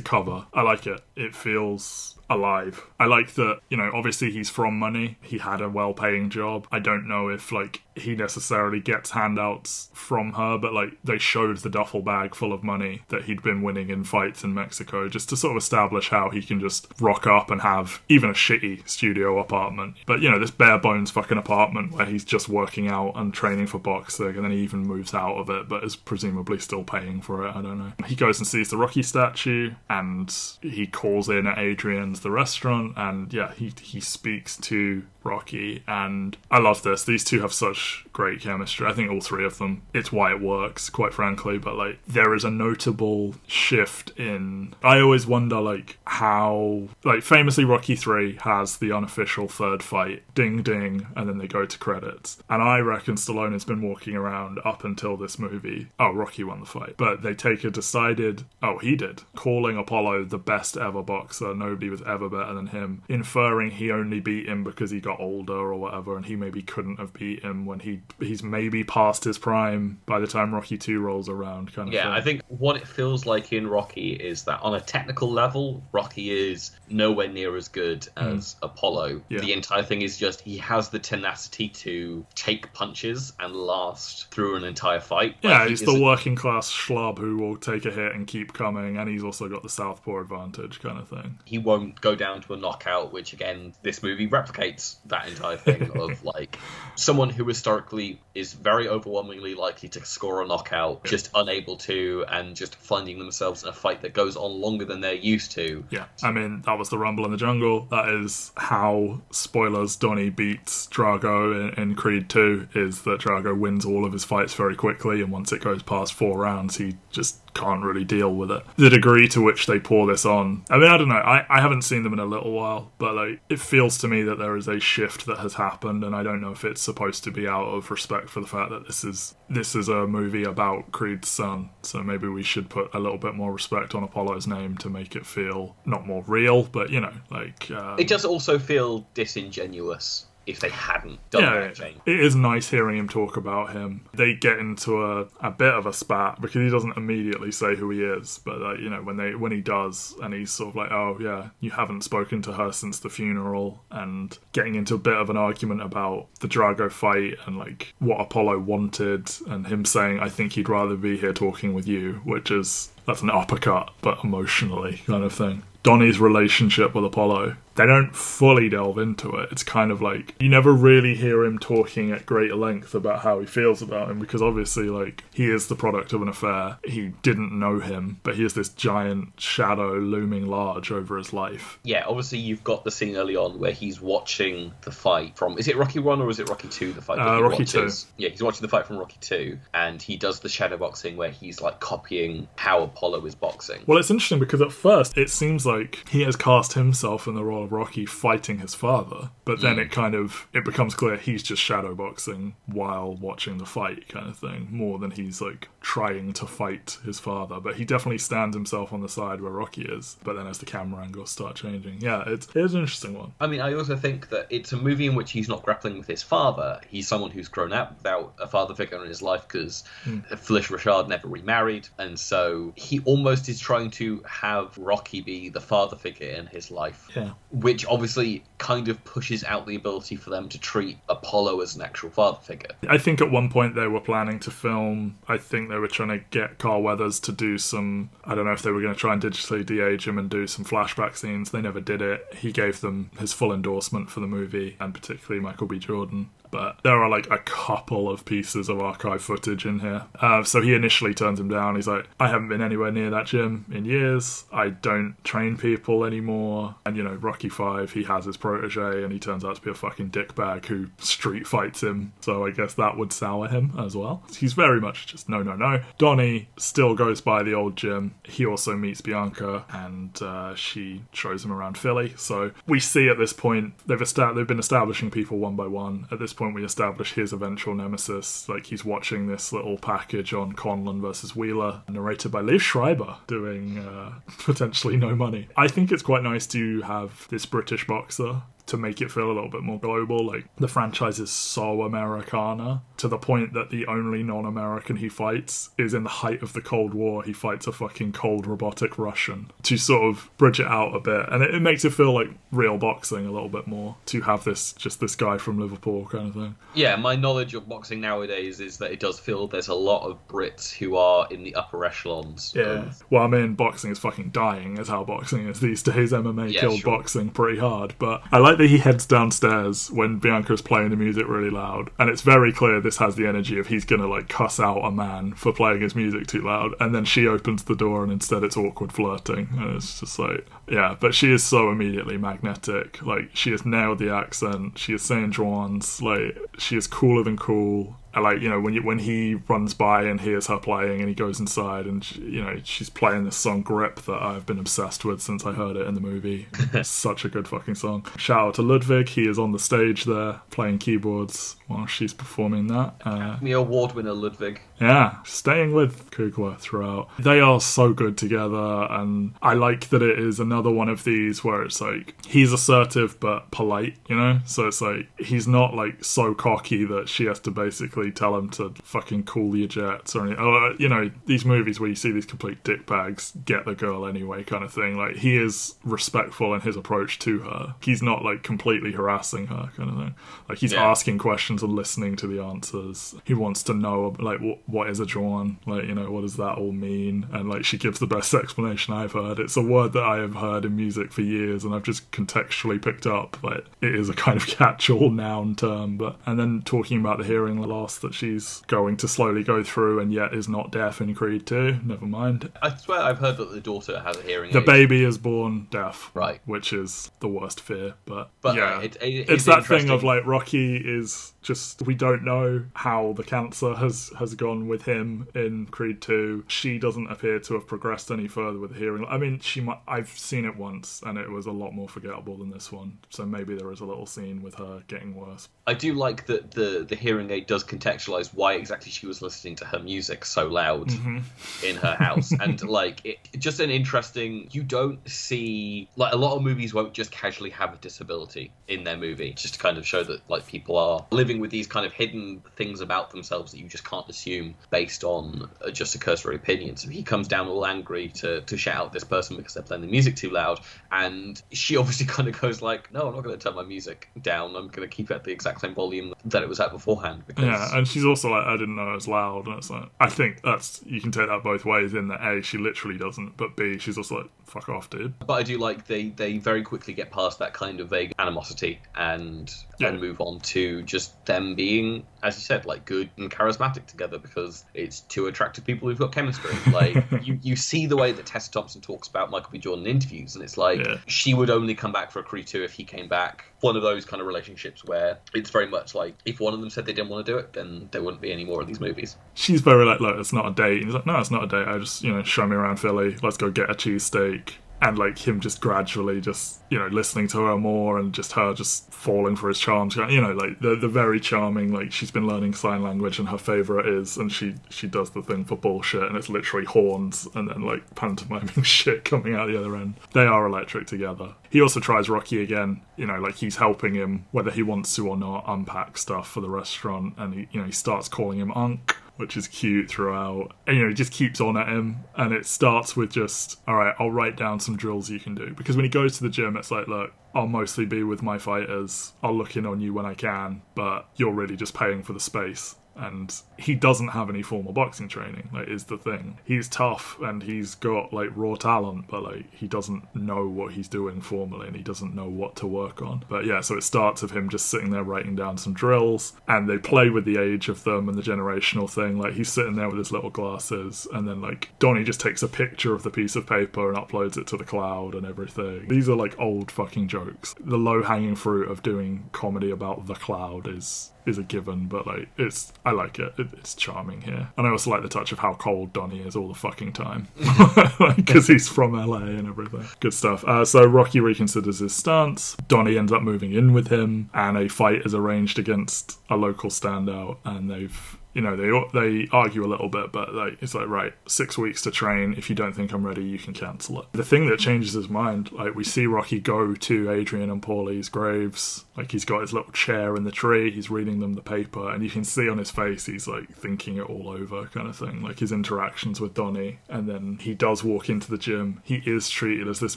cover. I like it. It feels alive. I like that, you know, obviously he's from money. He had a well paying job. I don't know if like he necessarily gets handouts from her, but like they showed the duffel bag full of money that he'd been winning in fights in Mexico just to sort of establish how he can just rock up and have even a shitty studio apartment. But you know, this bare bones fucking apartment where he's just working out and training for boxing and then he even moves out of it but is presumably still paying for it. I don't know. He goes and sees the Rocky statue and he calls in at Adrian's the restaurant and yeah, he he speaks to Rocky and I love this. These two have such great chemistry. I think all three of them. It's why it works, quite frankly, but like there is a notable shift in I always wonder like how like famously Rocky 3 has the unofficial third fight, ding ding, and then they go to credits. And I reckon Stallone has been walking around up until this movie. Oh, Rocky won the fight. But they take a decided, oh, he did, calling Apollo the best ever boxer. Nobody was ever better than him, inferring he only beat him because he got older or whatever, and he maybe couldn't have beat him when he he's maybe past his prime by the time Rocky Two rolls around. Kind of Yeah, thing. I think what it feels like in Rocky is that on a technical level, Rocky is nowhere near as good as Apollo. Hmm. Yeah. The entire thing is just he has the tenacity to take punches and last through an entire fight. Like, Yeah, he he's the working class schlub who will take a hit and keep coming, and he's also got the southpaw advantage, kind of thing. he won't go down to a knockout, which again, this movie replicates that entire thing of like someone who historically is very overwhelmingly likely to score a knockout, just unable to, and just finding themselves in a fight that goes on longer than they're used to. Yeah, I mean that was the Rumble in the Jungle. That is how spoilers Donnie beats Drago in, in Creed Two. Is that Drago wins all of his fights very quickly, and once it goes past four rounds, he just can't really deal with it. The degree to which they pour this on, I mean, I don't know. I, I haven't seen them in a little while, but like it feels to me that there is a shift that has happened, and I don't know if it's supposed to be out of respect for the fact that this is this is a movie about Creed's son. So maybe we should put a little bit more respect on Apollo's name to make it feel not more real, but you know, like um, It does also feel disingenuous if they hadn't done yeah, that change. it is nice hearing him talk about him. They get into a, a bit of a spat because he doesn't immediately say who he is, but like, you know when they when he does, and he's sort of like, "Oh yeah, you haven't spoken to her since the funeral," and getting into a bit of an argument about the Drago fight and like what Apollo wanted, and him saying, "I think he'd rather be here talking with you," which is that's an uppercut, but emotionally kind of thing. Donnie's relationship with Apollo. They don't fully delve into it. It's kind of like you never really hear him talking at greater length about how he feels about him because obviously, like, he is the product of an affair. He didn't know him, but he is this giant shadow looming large over his life. Yeah, obviously you've got the scene early on where he's watching the fight from. Is it Rocky One or is it Rocky Two? The fight. Uh, Rocky watches? Yeah, he's watching the fight from Rocky Two, and he does the shadow boxing where he's like copying how Apollo is boxing. Well, it's interesting because at first it seems like he has cast himself in the role of Rocky fighting his father, but then mm. it kind of it becomes clear he's just shadowboxing while watching the fight, kind of thing, more than he's like trying to fight his father. But he definitely stands himself on the side where Rocky is. But then as the camera angles start changing, yeah, it's it's an interesting one. I mean, I also think that it's a movie in which he's not grappling with his father. He's someone who's grown up without a father figure in his life because hmm. Phylicia Rashad never remarried, and so he almost is trying to have Rocky be the father figure in his life. Yeah. Which obviously kind of pushes out the ability for them to treat Apollo as an actual father figure. I think at one point they were planning to film. I think they were trying to get Carl Weathers to do some. I don't know if they were going to try and digitally de-age him and do some flashback scenes. They never did it. He gave them his full endorsement for the movie, and particularly Michael B. Jordan. But there are like a couple of pieces of archive footage in here. Uh, so he initially turns him down. He's like, I haven't been anywhere near that gym in years. I don't train people anymore. And you know, Rocky Five, he has his protege, and he turns out to be a fucking dickbag who street fights him. So I guess that would sour him as well. He's very much just no, no, no. Donnie still goes by the old gym. He also meets Bianca, and uh, she shows him around Philly. So we see at this point they've esta- they've been establishing people one by one. At this point, we establish his eventual nemesis. Like he's watching this little package on Conlan versus Wheeler, narrated by Liev Schreiber, doing uh, potentially no money. I think it's quite nice to have this British boxer to make it feel a little bit more global. Like the franchise is so Americana to the point that the only non-American he fights is in the height of the Cold War. He fights a fucking cold robotic Russian to sort of bridge it out a bit, and it, it makes it feel like real boxing a little bit more to have this just this guy from Liverpool kind of thing. Yeah, my knowledge of boxing nowadays is that it does feel there's a lot of Brits who are in the upper echelons. Yeah. of- Well, I mean, boxing is fucking dying, is how boxing is these days. MMA Yeah, killed sure. boxing pretty hard. But I like that he heads downstairs when Bianca's playing the music really loud. And it's very clear this has the energy of he's to, like, cuss out a man for playing his music too loud. And then she opens the door and instead it's awkward flirting. And it's just like, yeah. But she is so immediately magnetic. Like, she has nailed the accent. She is saying jawns. Like, she is cooler than cool. I like you know when you, when he runs by and hears her playing and he goes inside and she, you know she's playing this song grip that i've been obsessed with since i heard it in the movie it's such a good fucking song shout out to ludwig he is on the stage there playing keyboards while she's performing that uh, The award winner Ludwig. yeah, staying with Coogler throughout. They are so good together, and I like that it is another one of these where it's like he's assertive but polite, you know? So it's like he's not like so cocky that she has to basically tell him to fucking cool your jets or anything. Or, uh, you know, these movies where you see these complete dickbags get the girl anyway kind of thing. Like he is respectful in his approach to her. He's not like completely harassing her kind of thing. Like he's Yeah. asking questions and listening to the answers. He wants to know like what what is a jawn? Like you know what does that all mean? And like she gives the best explanation I've heard. It's a word that I have heard in music for years, and I've just contextually picked up. Like it is a kind of catch-all noun term. But and then talking about the hearing loss that she's going to slowly go through, and yet is not deaf in Creed Two. Never mind. I swear I've heard that the daughter has a hearing The aid. baby is born deaf, Right. Which is the worst fear, but, But yeah, it, it, it's it's that thing of like Rocky is just we don't know how the cancer has has gone with him in Creed 2 she doesn't appear to have progressed any further with the hearing I mean she might I've seen it once and it was a lot more forgettable than this one so maybe there is a little scene with her getting worse I do like that the the hearing aid does contextualize why exactly she was listening to her music so loud Mm-hmm. in her house, and like it, just an interesting. You don't see like a lot of movies won't just casually have a disability in their movie, just to kind of show that like people are living with these kind of hidden things about themselves that you just can't assume based on uh, just a cursory opinion. So he comes down all angry to to shout out this person because they're playing the music too loud, and she obviously kind of goes like, "No, I'm not going to turn my music down. I'm going to keep it at the exact same volume that it was at beforehand." Because yeah and she's also like I didn't know it was loud and it's like I think that's you can take that both ways in that A she literally doesn't but B she's also like fuck off dude But I do like they they very quickly get past that kind of vague animosity and Yeah. and move on to just them being, as you said, like good and charismatic together because it's two attractive people who've got chemistry. Like you, you see the way that Tessa Thompson talks about Michael B. Jordan in interviews, and it's like Yeah. she would only come back for a Creed 2 if he came back. One of those kind of relationships where it's very much like if one of them said they didn't want to do it, then there wouldn't be any more of these movies. she's very like, look, it's not a date. And he's like, no, it's not a date. I just, you know, show me around Philly. Let's go get a cheesesteak. And like him just gradually just, you know, listening to her more and just her just falling for his charms. You know, like the the very charming, like she's been learning sign language and her favourite is and she she does the thing for bullshit and it's literally horns and then like pantomiming shit coming out the other end. They are electric together. He also tries Rocky again, you know, like he's helping him, whether he wants to or not, unpack stuff for the restaurant and he you know, he starts calling him Unc which is cute throughout. And, you know, he just keeps on at him, and it starts with just, all right, I'll write down some drills you can do. Because when he goes to the gym, it's like, look, I'll mostly be with my fighters. I'll look in on you when I can, but you're really just paying for the space. And he doesn't have any formal boxing training. Like, is the thing. He's tough and he's got like raw talent, but like he doesn't know what he's doing formally, and he doesn't know what to work on. But yeah, so it starts with him just sitting there writing down some drills, and they play with the age of them and the generational thing. Like he's sitting there with his little glasses, and then like Donnie just takes a picture of the piece of paper and uploads it to the cloud and everything. These are like old fucking jokes. The low hanging fruit of doing comedy about the cloud is is a given, but like it's I like it. it. It's charming here, and I also like the touch of how cold Donnie is all the fucking time because he's from LA and everything. Good stuff. Uh, so Rocky reconsiders his stance. Donnie ends up moving in with him, and a fight is arranged against a local standout, and they've you know they they argue a little bit, but like it's like right, six weeks to train. If you don't think I'm ready, you can cancel it. The thing that changes his mind, like we see Rocky go to Adrian and Paulie's graves, like he's got his little chair in the tree, he's reading them the paper, and you can see on his face he's like thinking it all over, kind of thing. Like his interactions with Donnie, and then he does walk into the gym. He is treated as this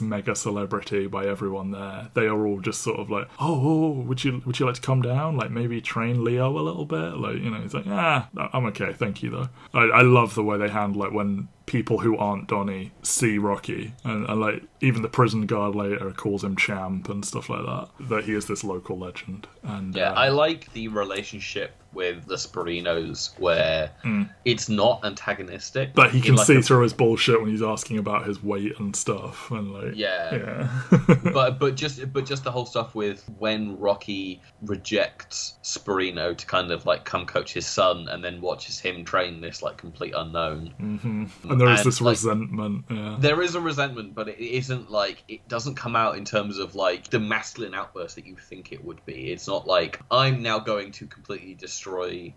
mega celebrity by everyone there. They are all just sort of like, oh, oh would you would you like to come down? Like maybe train Leo a little bit. Like you know, he's like, ah I'm okay, thank you though. I, I love the way they handle it when people who aren't Donnie see Rocky, and, and, like even the prison guard later calls him champ and stuff like that. That he is this local legend. And yeah, uh, I like the relationship with the Sporinos where mm. it's not antagonistic, but he can like see a... through his bullshit when he's asking about his weight and stuff, and like yeah, yeah. but but just but just the whole stuff with when Rocky rejects Sporino to kind of like come coach his son, and then watches him train this like complete unknown. Mm-hmm and there is and, this like, resentment. Yeah. There is a resentment, but it isn't like it doesn't come out in terms of like the masculine outburst that you think it would be. It's not like I'm now going to completely destroy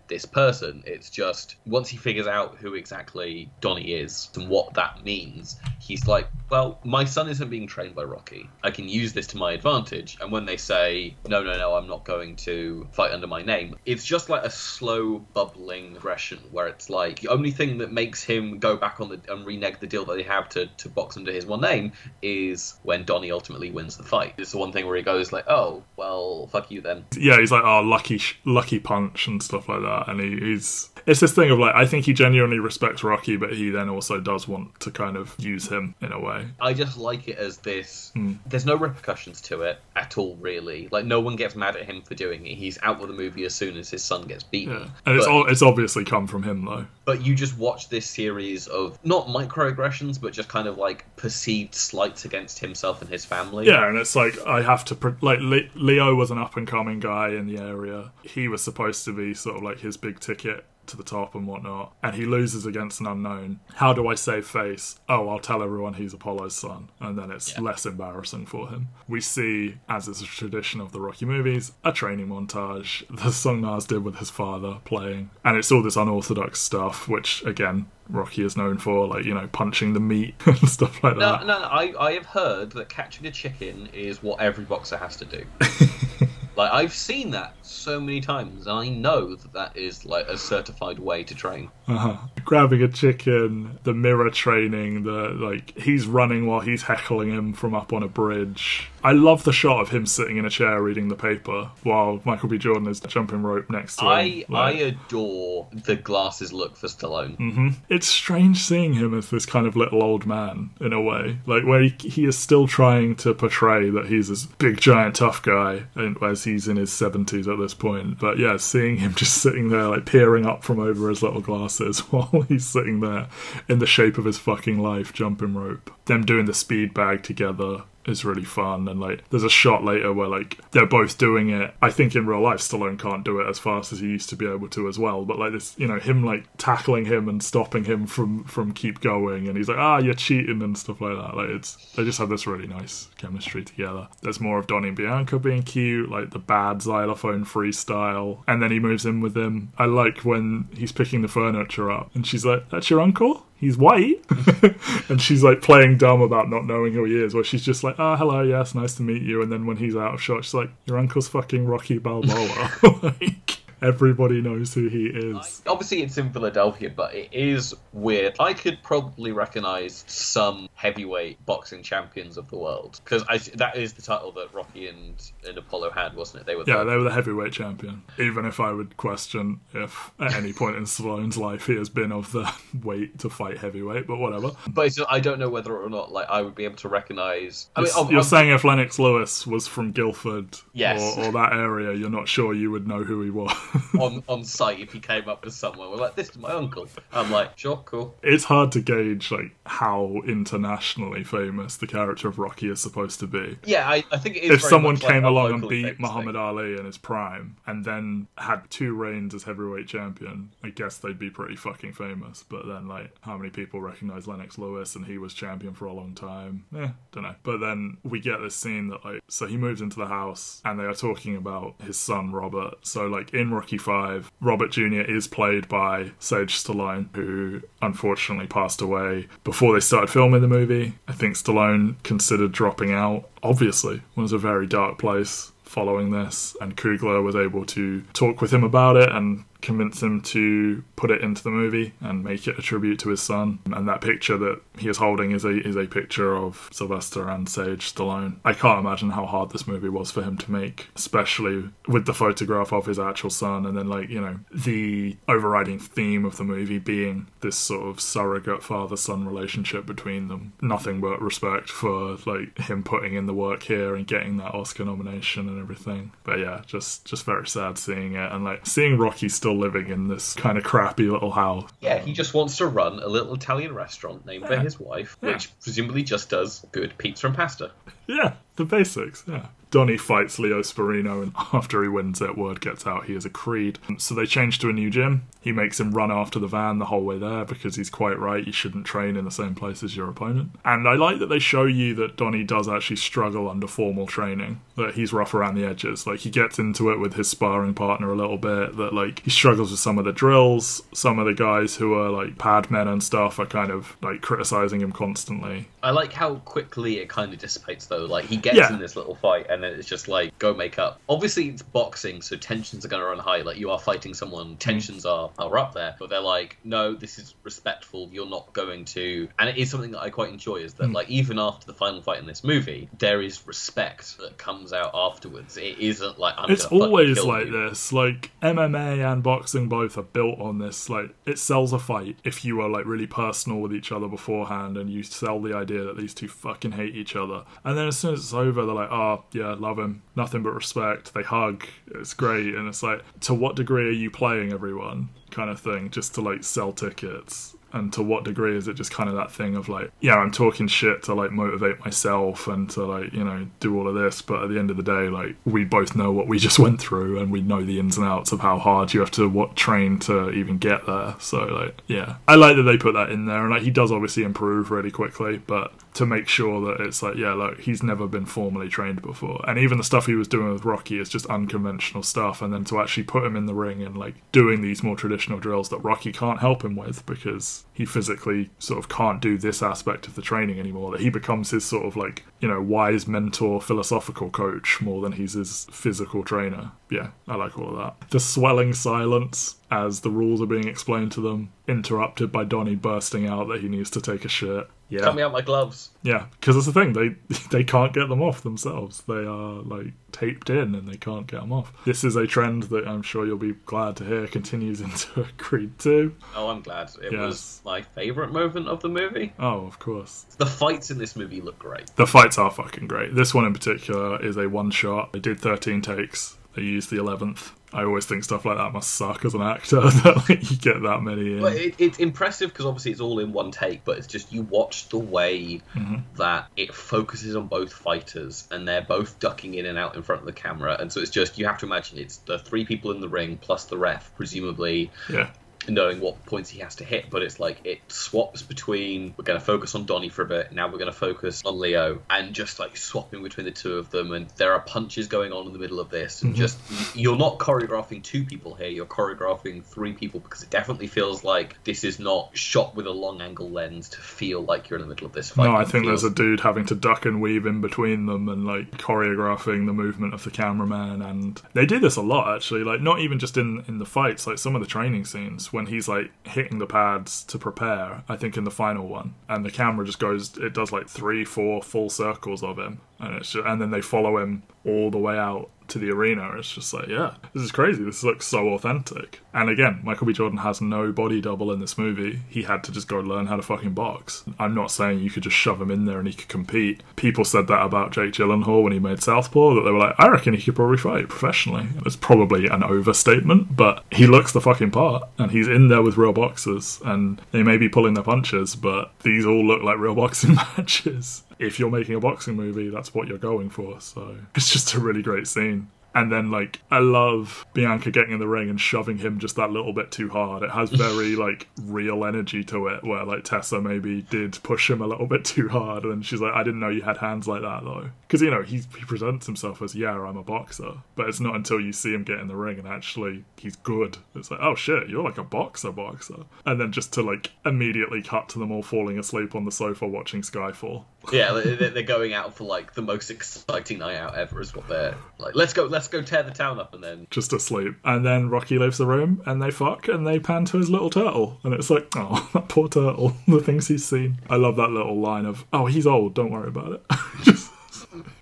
this person. It's just once he figures out who exactly Donnie is and what that means, he's like, well, my son isn't being trained by Rocky. I can use this to my advantage. And when they say, no, no, no, I'm not going to fight under my name, it's just like a slow bubbling aggression where it's like the only thing that makes him go back on the and renege the deal that they have to, to box under his one name is when Donnie ultimately wins the fight. It's the one thing where he goes like, "Oh, well, fuck you then." Yeah, he's like, "Oh, lucky, lucky punch" and stuff like that, and he, he's it's this thing of like I think he genuinely respects Rocky, but he then also does want to kind of use him in a way. I just like it as this. Mm. There's no repercussions to it at all, really. Like no one gets mad at him for doing it. He's out of the movie as soon as his son gets beaten. Yeah. And but, it's all, it's obviously come from him though. But you just watch this series of not microaggressions, but just kind of like perceived slights against himself and his family. Yeah, and it's like I have to like Leo was an up and coming guy in the area. He was supposed to be sort of like his big ticket to the top and whatnot, and he loses against an unknown. How do I save face? Oh, I'll tell everyone he's Apollo's son, and then it's yeah. less embarrassing for him. We see, as is a tradition of the Rocky movies, a training montage. The song Nas did with his father playing, and it's all this unorthodox stuff, which again Rocky is known for, like you know, punching the meat and stuff like no, that. No, no, I I have heard that catching a chicken is what every boxer has to do. Like I've seen that so many times, and I know that that is like a certified way to train. Uh-huh. Grabbing a chicken, the mirror training, the like he's running while he's heckling him from up on a bridge. I love the shot of him sitting in a chair reading the paper while Michael B. Jordan is jumping rope next to I, him. Like, I adore the glasses look for Stallone. Mm-hmm. It's strange seeing him as this kind of little old man in a way, like where he, he is still trying to portray that he's this big giant tough guy, and whereas he's in his seventies at this point. But yeah, seeing him just sitting there like peering up from over his little glasses while he's sitting there in the shape of his fucking life jumping rope, them doing the speed bag together is really fun and like there's a shot later where like they're both doing it. I think in real life stallone can't do it as fast as he used to be able to as well but like this you know him like tackling him and stopping him from from keep going and he's like ah you're cheating and stuff like that. Like it's they just have this really nice chemistry together. There's more of donnie and bianca being cute like the bad xylophone freestyle and then he moves in with him i like when he's picking the furniture up and she's like that's your uncle he's white. and she's like playing dumb about not knowing who he is, where she's just like, oh, hello, yes, nice to meet you. And then when he's out of shot, she's like, your uncle's fucking Rocky Balboa. like, Everybody knows who he is. Obviously, it's in Philadelphia, but it is weird. I could probably recognize some heavyweight boxing champions of the world because that is the title that Rocky and, and Apollo had, wasn't it? They were Yeah, the, they were the heavyweight champion. Even if I would question if at any point in Stallone's life he has been of the weight to fight heavyweight, but whatever. But it's just- I don't know whether or not like I would be able to recognize. I mean, You're, you're ob- saying if Lennox Lewis was from Guildford Yes. or, or that area, you're not sure you would know who he was. on on site if he came up with someone, we're like, "This is my uncle." I'm like, "Sure, cool." it's hard to gauge like how internationally famous the character of Rocky is supposed to be. Yeah, I, I think it is if someone like came a along and beat Muhammad thing. Ali in his prime and then had two reigns as heavyweight champion, I guess they'd be pretty fucking famous. But then, like, how many people recognize Lennox Lewis and he was champion for a long time? Eh, don't know. But then we get this scene that, like, so he moves into the house and they are talking about his son Robert. So, like, in Rocky Five, Robert Jr. is played by Sage Stallone, who unfortunately passed away before they started filming the movie. I think Stallone considered dropping out. Obviously, it was a very dark place following this, and Coogler was able to talk with him about it and convince him to put it into the movie and make it a tribute to his son. And that picture that he is holding is a is a picture of Sylvester and Sage Stallone. I can't imagine how hard this movie was for him to make, especially with the photograph of his actual son and then like, you know, the overriding theme of the movie being this sort of surrogate father son relationship between them. Nothing but respect for like him putting in the work here and getting that Oscar nomination and everything. But yeah, just just very sad seeing it and like seeing Rocky still living in this kind of crappy little house. Yeah, he just wants to run a little Italian restaurant named for his wife, Yeah. which presumably just does good pizza and pasta. Yeah, the basics, yeah. Donnie fights Leo Sporino, and after he wins it, word gets out he is a Creed. So they change to a new gym. He makes him run after the van the whole way there because he's quite right. You shouldn't train in the same place as your opponent. And I like that they show you that Donnie does actually struggle under formal training, that he's rough around the edges. Like, he gets into it with his sparring partner a little bit, that, like, he struggles with some of the drills. Some of the guys who are, like, pad men and stuff are kind of, like, criticizing him constantly. I like how quickly it kind of dissipates, though. Like he gets Yeah. in this little fight, and then it's just like go make up. Obviously, it's boxing, so tensions are going to run high. Like you are fighting someone, mm-hmm. tensions are are up there. But they're like, no, this is respectful. You're not going to. And it is something that I quite enjoy is that mm. like even after the final fight in this movie, there is respect that comes out afterwards. It isn't like I'm. it's always like you. this like mma and boxing both are built on this like it sells a fight if you are like really personal with each other beforehand and you sell the idea that these two fucking hate each other and then as soon as it's over they're like oh yeah love him nothing but respect they hug it's great and it's like to what degree are you playing everyone kind of thing just to like sell tickets? And to what degree is it just kind of that thing of like yeah i'm talking shit to like motivate myself and to like you know do all of this but at the end of the day like we both know what we just went through and we know the ins and outs of how hard you have to what train to even get there. So like yeah. I like that they put that in there and like he does obviously improve really quickly but to make sure that it's like yeah like he's never been formally trained before. And even the stuff he was doing with rocky is just unconventional stuff. And then to actually put him in the ring and like doing these more traditional drills that rocky can't help him with because he physically sort of can't do this aspect of the training anymore that he becomes his sort of like you know wise mentor philosophical coach more than he's his physical trainer. Yeah i like all of that. The swelling silence as the rules are being explained to them interrupted by donnie bursting out that he needs to take a shit yeah Cut me out my gloves. yeah, because that's the thing they they can't get them off themselves. They are like taped in and they can't get them off. This is a trend that I'm sure you'll be glad to hear continues into Creed 2. Oh, I'm glad. It Yes. was my favorite moment of the movie. Oh, of course. The fights in this movie look great. The fights are fucking great. This one in particular is a one shot. They did 13 takes. They used the 11th. I always think stuff like that must suck as an actor that like, you get that many in. But it, it's impressive because obviously it's all in one take, but it's just you watch the way Mm-hmm. that it focuses on both fighters and they're both ducking in and out in front of the camera. And so it's just, you have to imagine it's the three people in the ring plus the ref, presumably. yeah. Knowing what points he has to hit, but it's like it swaps between we're going to focus on Donnie for a bit, now we're going to focus on Leo, and just like swapping between the two of them. And there are punches going on in the middle of this, and mhm. just you're not choreographing two people here, you're choreographing three people because it definitely feels like this is not shot with a long angle lens to feel like you're in the middle of this fight. No, I think feels- there's a dude having to duck and weave in between them and like choreographing the movement of the cameraman and they do this a lot actually, like not even just in in the fights, like some of the training scenes when he's like hitting the pads to prepare, I think in the final one, and the camera just goes it does like three, four full circles of him. And it's just, and then they follow him all the way out to the arena. It's just like, yeah, this is crazy. This looks so authentic. And again, Michael B. Jordan has no body double in this movie. He had to just go learn how to fucking box. I'm not saying you could just shove him in there and he could compete. People said that about Jake Gyllenhaal when he made Southpaw, that they were like, I reckon he could probably fight professionally. It's probably an overstatement, but he looks the fucking part and he's in there with real boxers and they may be pulling their punches, but these all look like real boxing matches if you're making a boxing movie, that's what you're going for. So it's just a really great scene. And then, like, I love Bianca getting in the ring and shoving him just that little bit too hard. It has very, like, real energy to it, where, like, Tessa maybe did push him a little bit too hard. And she's like, I didn't know you had hands like that, though. Because, you know, he, he presents himself as, yeah, I'm a boxer. But it's not until you see him get in the ring and actually he's good. It's like, oh shit, you're like a boxer, boxer. And then just to, like, immediately cut to them all falling asleep on the sofa watching Skyfall. Yeah, they- they- they're going out for like the most exciting night out ever. Is what they're like. Let's go, let's go tear the town up, and then just asleep. And then Rocky leaves the room and they fuck and they pan to his little turtle. And it's like, oh, that poor turtle, the things he's seen. I love that little line of, oh, he's old, don't worry about it. just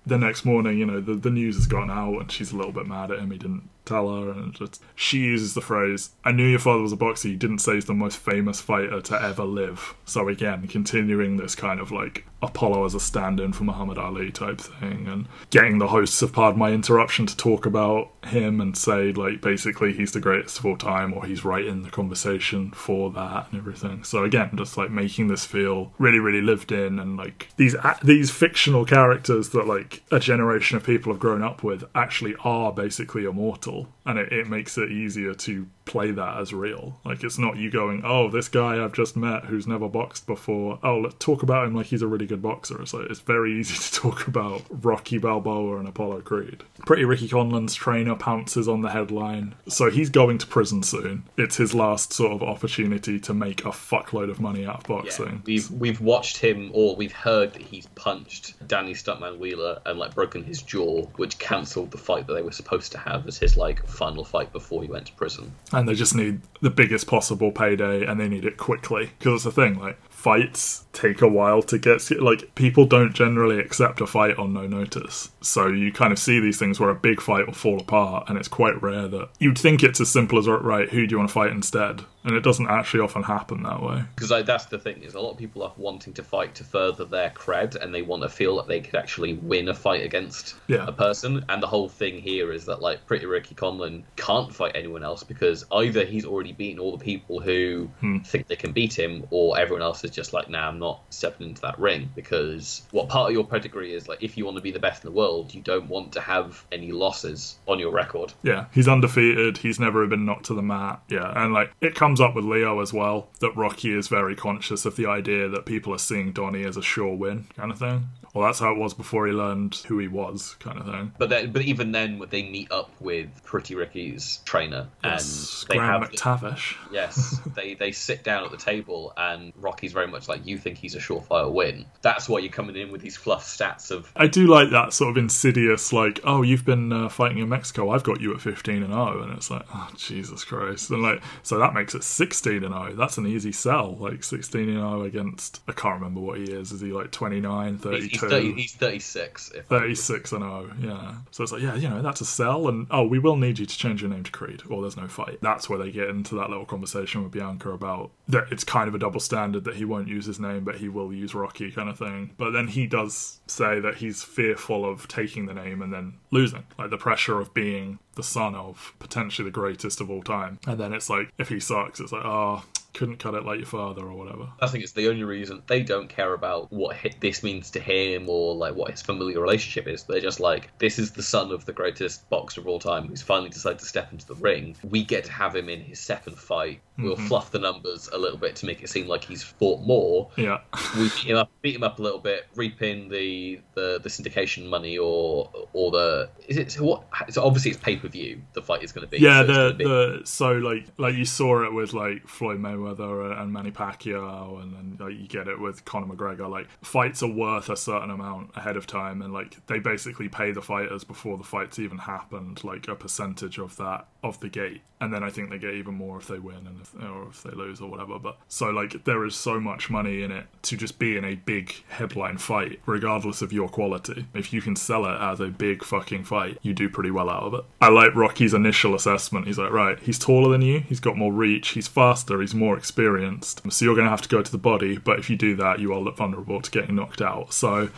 the next morning, you know, the, the news has gone out and she's a little bit mad at him. He didn't tell her. And just, she uses the phrase, I knew your father was a boxer. You didn't say he's the most famous fighter to ever live. So again, continuing this kind of like Apollo as a stand in for Muhammad Ali type thing and getting the hosts of Pardon My Interruption to talk about him and say, like, basically he's the greatest of all time or he's right in the conversation for that and everything. So again, just like making this feel really, really lived in and like these these fictional characters that like a generation of people have grown up with actually are basically immortal and it, it makes it easier to play that as real. Like it's not you going, oh, this guy I've just met who's never boxed before. Oh, let's talk about him like he's a really good boxer. So it's very easy to talk about Rocky Balboa and Apollo Creed. Pretty Ricky Conlan's trainer pounces on the headline, so he's going to prison soon. It's his last sort of opportunity to make a fuckload of money out of yeah, boxing. we've we've watched him, or we've heard that he's punched Danny Stuntman Wheeler and like broken his jaw, which cancelled the fight that they were supposed to have as his like final fight before he went to prison. and they just need the biggest possible payday and they need it quickly. Because it's the thing like fights take a while to get like people don't generally accept a fight on no notice. So you kind of see these things where a big fight will fall apart and it's quite rare that you'd think it's as simple as right who do you want to fight instead and it doesn't actually often happen that way Because like, that's the thing is a lot of people are wanting to fight to further their cred, and they want to feel that they could actually win a fight against Yeah. a person. And the whole thing here is that like Pretty Ricky Conlan can't fight anyone else because either he's already beaten all the people who hmm. think they can beat him, or everyone else is just like, nah, I'm not stepping into that ring. Because what part of your pedigree is like, if you want to be the best in the world, you don't want to have any losses on your record. Yeah, he's undefeated. He's never been knocked to the mat. Yeah, and like it comes up with Leo as well that Rocky is very conscious of the idea that people are seeing Donnie as a sure win kind of thing. Well, that's how it was before he learned who he was, kind of thing. But then, but even then, they meet up with Pretty Ricky's trainer, Yes, and they Graham have McTavish. Yes, they they sit down at the table, and Rocky's very much like, "You think he's a surefire win?" That's why you're coming in with these fluff stats of I do like that sort of insidious, like, oh, you've been uh, fighting in Mexico. I've got you at fifteen and zero, and it's like, oh, Jesus Christ, and like, so that makes it sixteen and zero. That's an easy sell, like sixteen and zero against. I can't remember what he is. Is he like 29, he's, 32? He's, 30, he's 36. If 36 and 0, yeah. So it's like, yeah, you know, that's a sell, and oh, we will need you to change your name to Creed, or there's no fight. That's where they get into that little conversation with Bianca about that it's kind of a double standard that he won't use his name, but he will use Rocky, kind of thing. But then he does say that he's fearful of taking the name and then losing, like the pressure of being the son of potentially the greatest of all time. And then it's like, if he sucks, it's like, oh, couldn't cut it like your father or whatever. I think it's the only reason they don't care about what this means to him or like what his familial relationship is. They're just like, this is the son of the greatest boxer of all time who's finally decided to step into the ring. We get to have him in his second fight. We'll mm-hmm. fluff the numbers a little bit to make it seem like he's fought more. Yeah. we beat him up, beat him up a little bit, reap in the, the, the syndication money or or the is it so what? So obviously it's pay per view. The fight is going to be Yeah, so the be- the so like like you saw it with like Floyd Mayweather and Manny Pacquiao, and then like, you get it with Conor McGregor. Like fights are worth a certain amount ahead of time, and like they basically pay the fighters before the fights even happened, like a percentage of that of the gate, and then I think they get even more if they win and if, or if they lose or whatever. But so like there is so much money in it to just be in a big headline fight, regardless of your quality. If you can sell it as a big fucking fight, you do pretty well out of it. I like Rocky's initial assessment. He's like, right, he's taller than you, he's got more reach, he's faster, he's more experienced. So you're going to have to go to the body, but if you do that, you are vulnerable to getting knocked out. So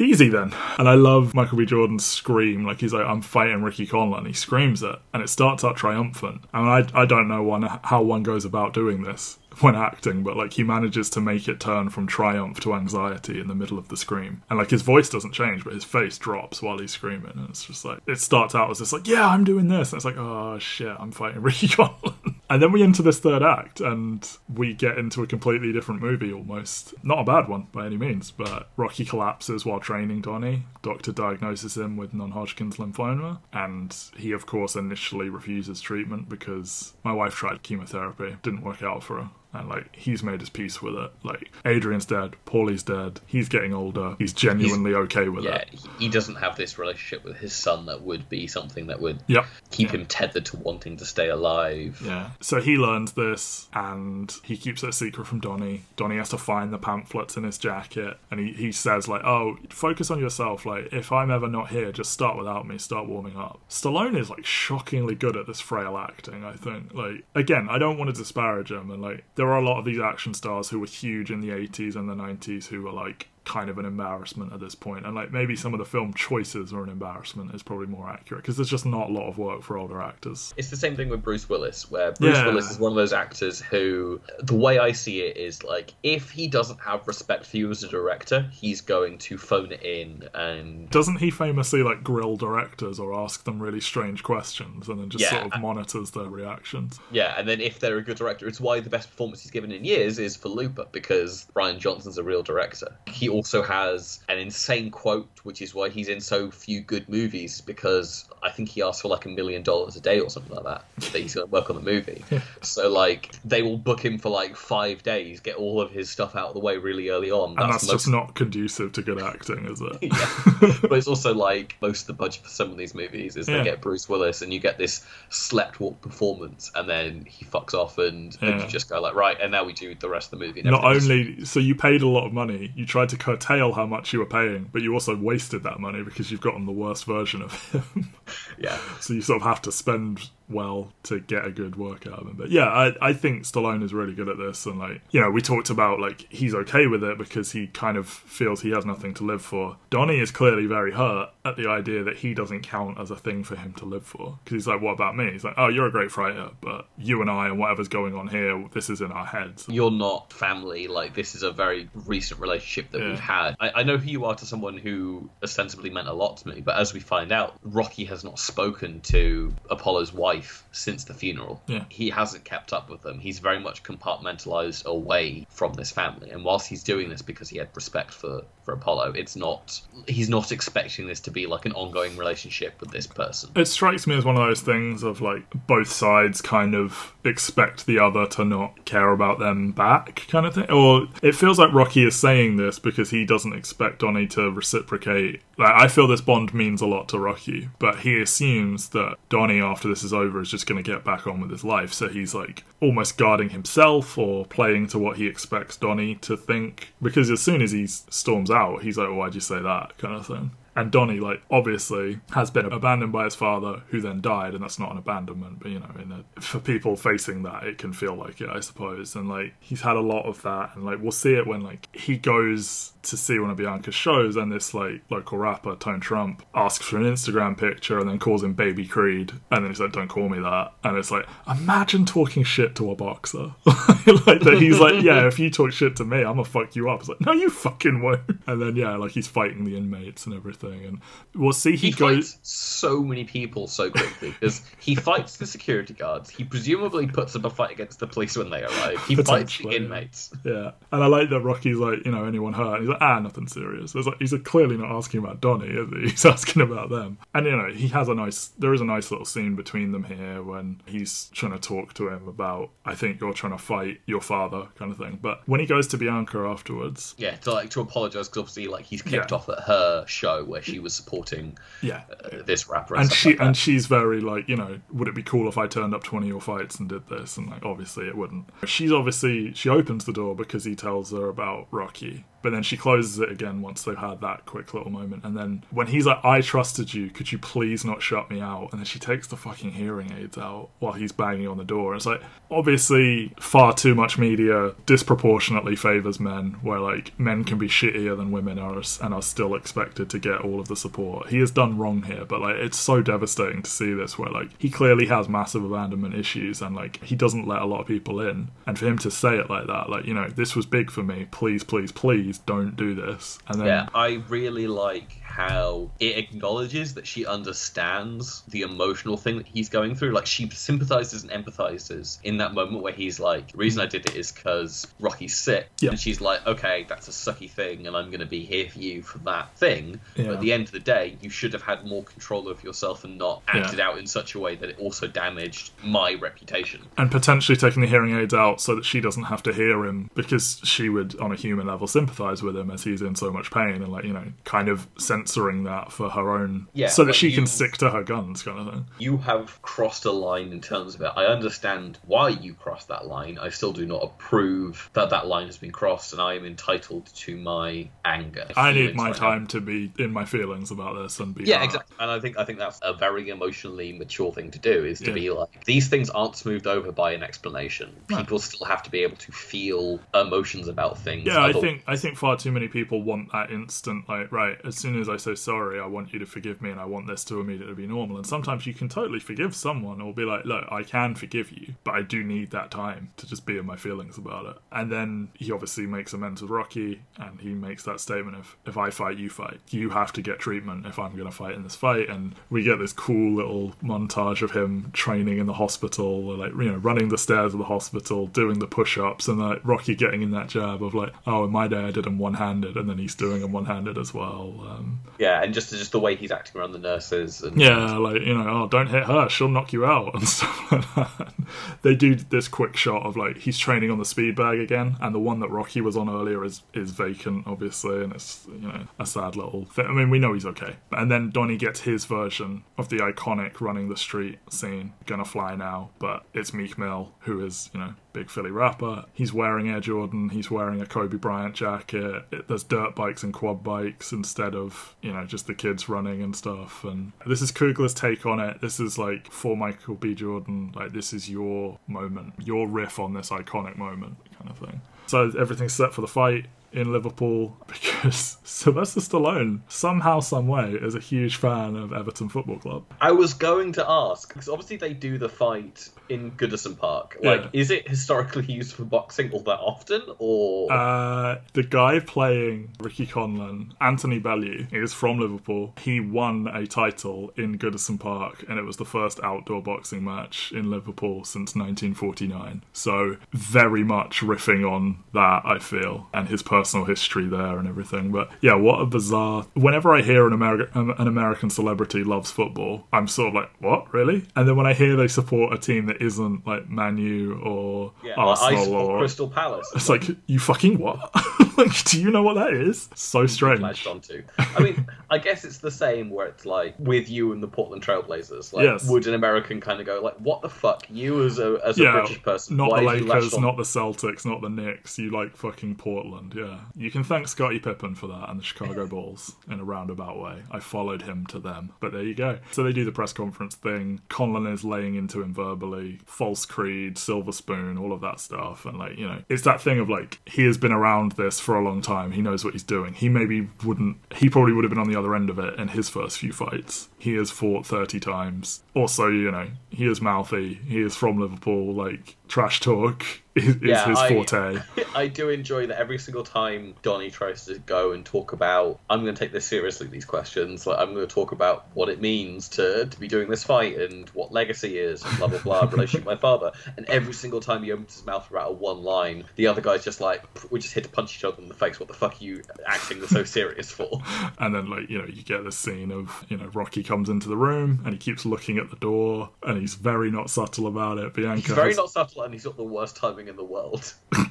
easy then. And I love Michael B. Jordan's scream. Like he's like, I'm fighting Ricky Conlan. He screams it, and it starts out triumphant. And I, I don't know one how one goes about doing this when acting, but like he manages to make it turn from triumph to anxiety in the middle of the scream. And like his voice doesn't change, but his face drops while he's screaming. And it's just like it starts out as this like, yeah, I'm doing this. And it's like, oh shit, I'm fighting Ricky Conlan. And then we enter this third act, and we get into a completely different movie almost. Not a bad one by any means, but Rocky collapses while training Donnie. Doctor diagnoses him with non-Hodgkin's lymphoma, and he of course initially refuses treatment because my wife tried chemotherapy, didn't work out for her and like he's made his peace with it. Like Adrian's dead, Paulie's dead, he's getting older, he's genuinely okay with yeah, it. he- he doesn't have this relationship with his son that would be something that would Yep. keep him tethered to wanting to stay alive. Yeah. So he learns this and he keeps it a secret from Donnie. Donnie has to find the pamphlets in his jacket and he, he says like, Oh, focus on yourself. Like if I'm ever not here, just start without me, start warming up. Stallone is like shockingly good at this frail acting, I think. Like again, I don't want to disparage him and like there are a lot of these action stars who were huge in the eighties and the nineties who were like kind of an embarrassment at this point and like maybe some of the film choices are an embarrassment is probably more accurate because there's just not a lot of work for older actors It's the same thing with Bruce Willis, where Bruce Yeah. Willis is one of those actors who, the way I see it is like, if he doesn't have respect for you as a director, he's going to phone it in and Doesn't he famously like grill directors or ask them really strange questions and then just Yeah. sort of monitors their reactions? yeah, and then if they're a good director, it's why the best performance he's given in years is for Looper because Rian Johnson's a real director. He also has an insane quote, which is why he's in so few good movies because I think he asked for like a million dollars a day or something like that that he's going to work on the movie. so like they will book him for like five days, get all of his stuff out of the way really early on. And that's, most just not conducive to good acting, is it? yeah. but it's also like most of the budget for some of these movies is Yeah. they get Bruce Willis and you get this slept walk performance and then he fucks off and, and you just go like right and now we do the rest of the movie. Not only so you paid a lot of money, you tried to curtail how much you were paying, but you also wasted that money because you've gotten the worst version of him. yeah so you sort of have to spend well to get a good work out of him. But yeah, I, I think Stallone is really good at this, and like you know, we talked about like he's okay with it because he kind of feels he has nothing to live for. Donnie is clearly very hurt at the idea that he doesn't count as a thing for him to live for because he's like, what about me? He's like, oh, you're a great fighter, but you and I and whatever's going on here, this is in our heads. you're not family like this is a very recent relationship that Yeah. we've had I, I know who you are to someone who ostensibly meant a lot to me but as we find out rocky has not spoken to apollo's wife since the funeral Yeah. he hasn't kept up with them he's very much compartmentalized away from this family and whilst he's doing this because he had respect for for apollo it's not he's not expecting this to be like an ongoing relationship with this person It strikes me as one of those things of like both sides kind of expect the other to not care about them back, kind of thing. Or it feels like Rocky is saying this because he doesn't expect Donnie to reciprocate. Like I feel this bond means a lot to Rocky, but he assumes that Donnie, after this is over, is just going to get back on with his life. So he's like almost guarding himself or playing to what he expects Donnie to think. Because as soon as he storms out, he's like, "Why'd you say that?" kind of thing. And Donnie, like, obviously has been abandoned by his father, who then died, and that's not an abandonment, but you know, a, for people facing that, it can feel like it, I suppose. And like, he's had a lot of that, and like, we'll see it when like he goes to see one of Bianca's shows, and this like local rapper Tone Trump asks for an Instagram picture and then calls him Baby Creed, and then he's like, "Don't call me that," and it's like, imagine talking shit to a boxer, like that. He's like, "Yeah, if you talk shit to me, I'm gonna fuck you up." It's like, "No, you fucking won't." And then yeah, like he's fighting the inmates and everything, and we'll see he, He goes. fights so many people so quickly because he fights the security guards. He presumably puts up a fight against the police when they arrive. He fights the inmates. Yeah, and I like that Rocky's like, you know, anyone hurt? And he's like, ah, nothing serious. Like he's like, clearly not asking about Donnie, is he? He's asking about them. And you know, he has a nice. There is a nice little scene between them here when he's trying to talk to him about, I think you're trying to fight your father, kind of thing. But when he goes to Bianca afterwards, Yeah, to like to apologise because obviously like he's kicked Yeah. off at her show where she was supporting yeah, uh, this rapper and, and she like and she's very like you know would it be cool if i turned up to one of your fights and did this and like obviously it wouldn't she's obviously she opens the door because he tells her about rocky but then she closes it again once they've had that quick little moment. And then when he's like i trusted you. Could you please not shut me out? And then she takes the fucking hearing aids out while he's banging on the door. It's like obviously far too much media disproportionately favors men where like men can be shittier than women are and are still expected to get all of the support. He has done wrong here but like it's so devastating to see this where like he clearly has massive abandonment issues and like he doesn't let a lot of people in. And for him to say it like that like you know this was big for me. Please please please don't do this and then Yeah, I really like how it acknowledges that she understands the emotional thing that he's going through. Like she sympathizes and empathizes in that moment where he's like, "The reason I did it is because Rocky's sick," Yeah. and she's like, "Okay, that's a sucky thing, and I'm going to be here for you for that thing." Yeah. But at the end of the day, you should have had more control of yourself and not Yeah. acted out in such a way that it also damaged my reputation. and potentially taking the hearing aids out so that she doesn't have to hear him because she would on a human level sympathize with him as he's in so much pain and like you know kind of censoring that for her own Yeah, so that like she you- can stick to her guns kind of thing you have crossed a line in terms of it. I understand why you crossed that line. I still do not approve that that line has been crossed, and I am entitled to my anger. i need my right now. time to be in my feelings about this and be Yeah, hurt. exactly. And I think I think that's a very emotionally mature thing to do is to Yeah. be like these things aren't smoothed over by an explanation. People still have to be able to feel emotions about things. yeah i think i think far too many people want that instant like right as soon as i say sorry i want you to forgive me and i want this to immediately be normal. And sometimes you can totally forgive someone or be like look i can forgive you but i do need that time to just be in my feelings about it. And then he obviously makes amends with rocky and he makes that statement of if i fight you fight. You have to get treatment if i'm going to fight in this fight. And we get this cool little montage of him training in the hospital like you know running the stairs of the hospital doing the push-ups and like rocky getting in that jab of like oh in my day did them one-handed and then he's doing them one-handed as well um, yeah, and just just the way he's acting around the nurses and yeah, like you know, oh, don't hit her; she'll knock you out and stuff like that. They do this quick shot of like he's training on the speed bag again, and the one that Rocky was on earlier is is vacant, obviously, and it's you know a sad little thing. I mean, we know he's okay, and then Donnie gets his version of the iconic running the street scene, "Gonna Fly Now," but it's Meek Mill who is you know big Philly rapper. He's wearing Air Jordan. He's wearing a Kobe Bryant jacket. It, there's dirt bikes and quad bikes instead of you know just the kids running and stuff. And this is Coogler's take on it. This is like for Michael B. Jordan. Like this is your moment, your riff on this iconic moment, kind of thing. So everything's set for the fight in Liverpool because Sylvester Stallone somehow, some way, is a huge fan of Everton Football Club. I was going to ask because obviously they do the fight in Goodison Park. Like, Yeah. is it historically used for boxing all that often, or Uh, the guy playing Ricky Conlan, Anthony Bellew, is from Liverpool. He won a title in Goodison Park, and it was the first outdoor boxing match in Liverpool since 1949. So, very much riffing on that, I feel, and his personal history there and everything. But yeah, what a bizarre. Whenever I hear an, American um, an American celebrity loves football, I'm sort of like, what, really? And then when I hear they support a team that isn't like Manu or yeah, Arsenal support or Crystal Palace. it's like you fucking what? like, do you know what that is? So strange. onto. I mean, I guess it's the same where it's like with you and the Portland Trailblazers. Like, Yes. would an American kind of go like, "What the fuck? You as a as a Yeah, British person, not why the have you latched Lakers, not the Celtics, not the Knicks. You like fucking Portland, yeah. You can thank Scottie Pippen for that and the Chicago Bulls in a roundabout way. I followed him to them, but there you go. So they do the press conference thing. Conlan is laying into him verbally, false creed, silver spoon, all of that stuff, and like you know, it's that thing of like he has been around this for a long time. He knows what he's doing. He maybe wouldn't. He probably would have been on the other end of it in his first few fights. He has fought thirty times. Also, you know, he is mouthy. He is from Liverpool. Like trash talk is, Yeah, his I- forte. I do enjoy that every single time Donnie tries to go and talk about, I'm going to take this seriously, these questions. Like, I'm going to talk about what it means to, to be doing this fight and what legacy is, and blah, blah, blah, relationship with my father. And every single time he opens his mouth about one line, the other guy's just like, we're just here to punch each other in the face. What the fuck are you acting so serious for? And then, like, you know, you get this scene of, you know, Rocky comes into the room and he keeps looking at the door and he's very not subtle about it. Bianca He's very has- not subtle and he's got the worst timing in the world.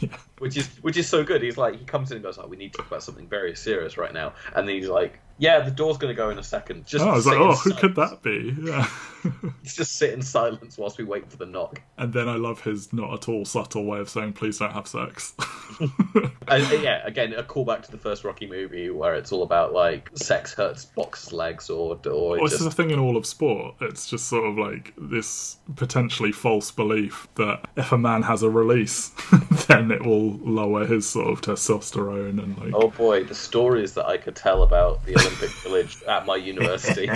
Which is which is so good. He's like he comes in and goes, "Oh, we need to talk about something very serious right now." And then he's like, "Yeah, the door's going to go in a second. Just Oh, I was sit like, oh, who could that be? Yeah. Just sit in silence whilst we wait for the knock. and then I love his not at all subtle way of saying, please don't have sex. And, yeah, again, a callback to the first Rocky movie where it's all about like sex hurts boxers' legs or or Well, it's just the thing in all of sport. It's just sort of like this potentially false belief that if a man has a release, then it will lower his sort of testosterone and like. oh boy, the stories that I could tell about the Olympic Village at my university.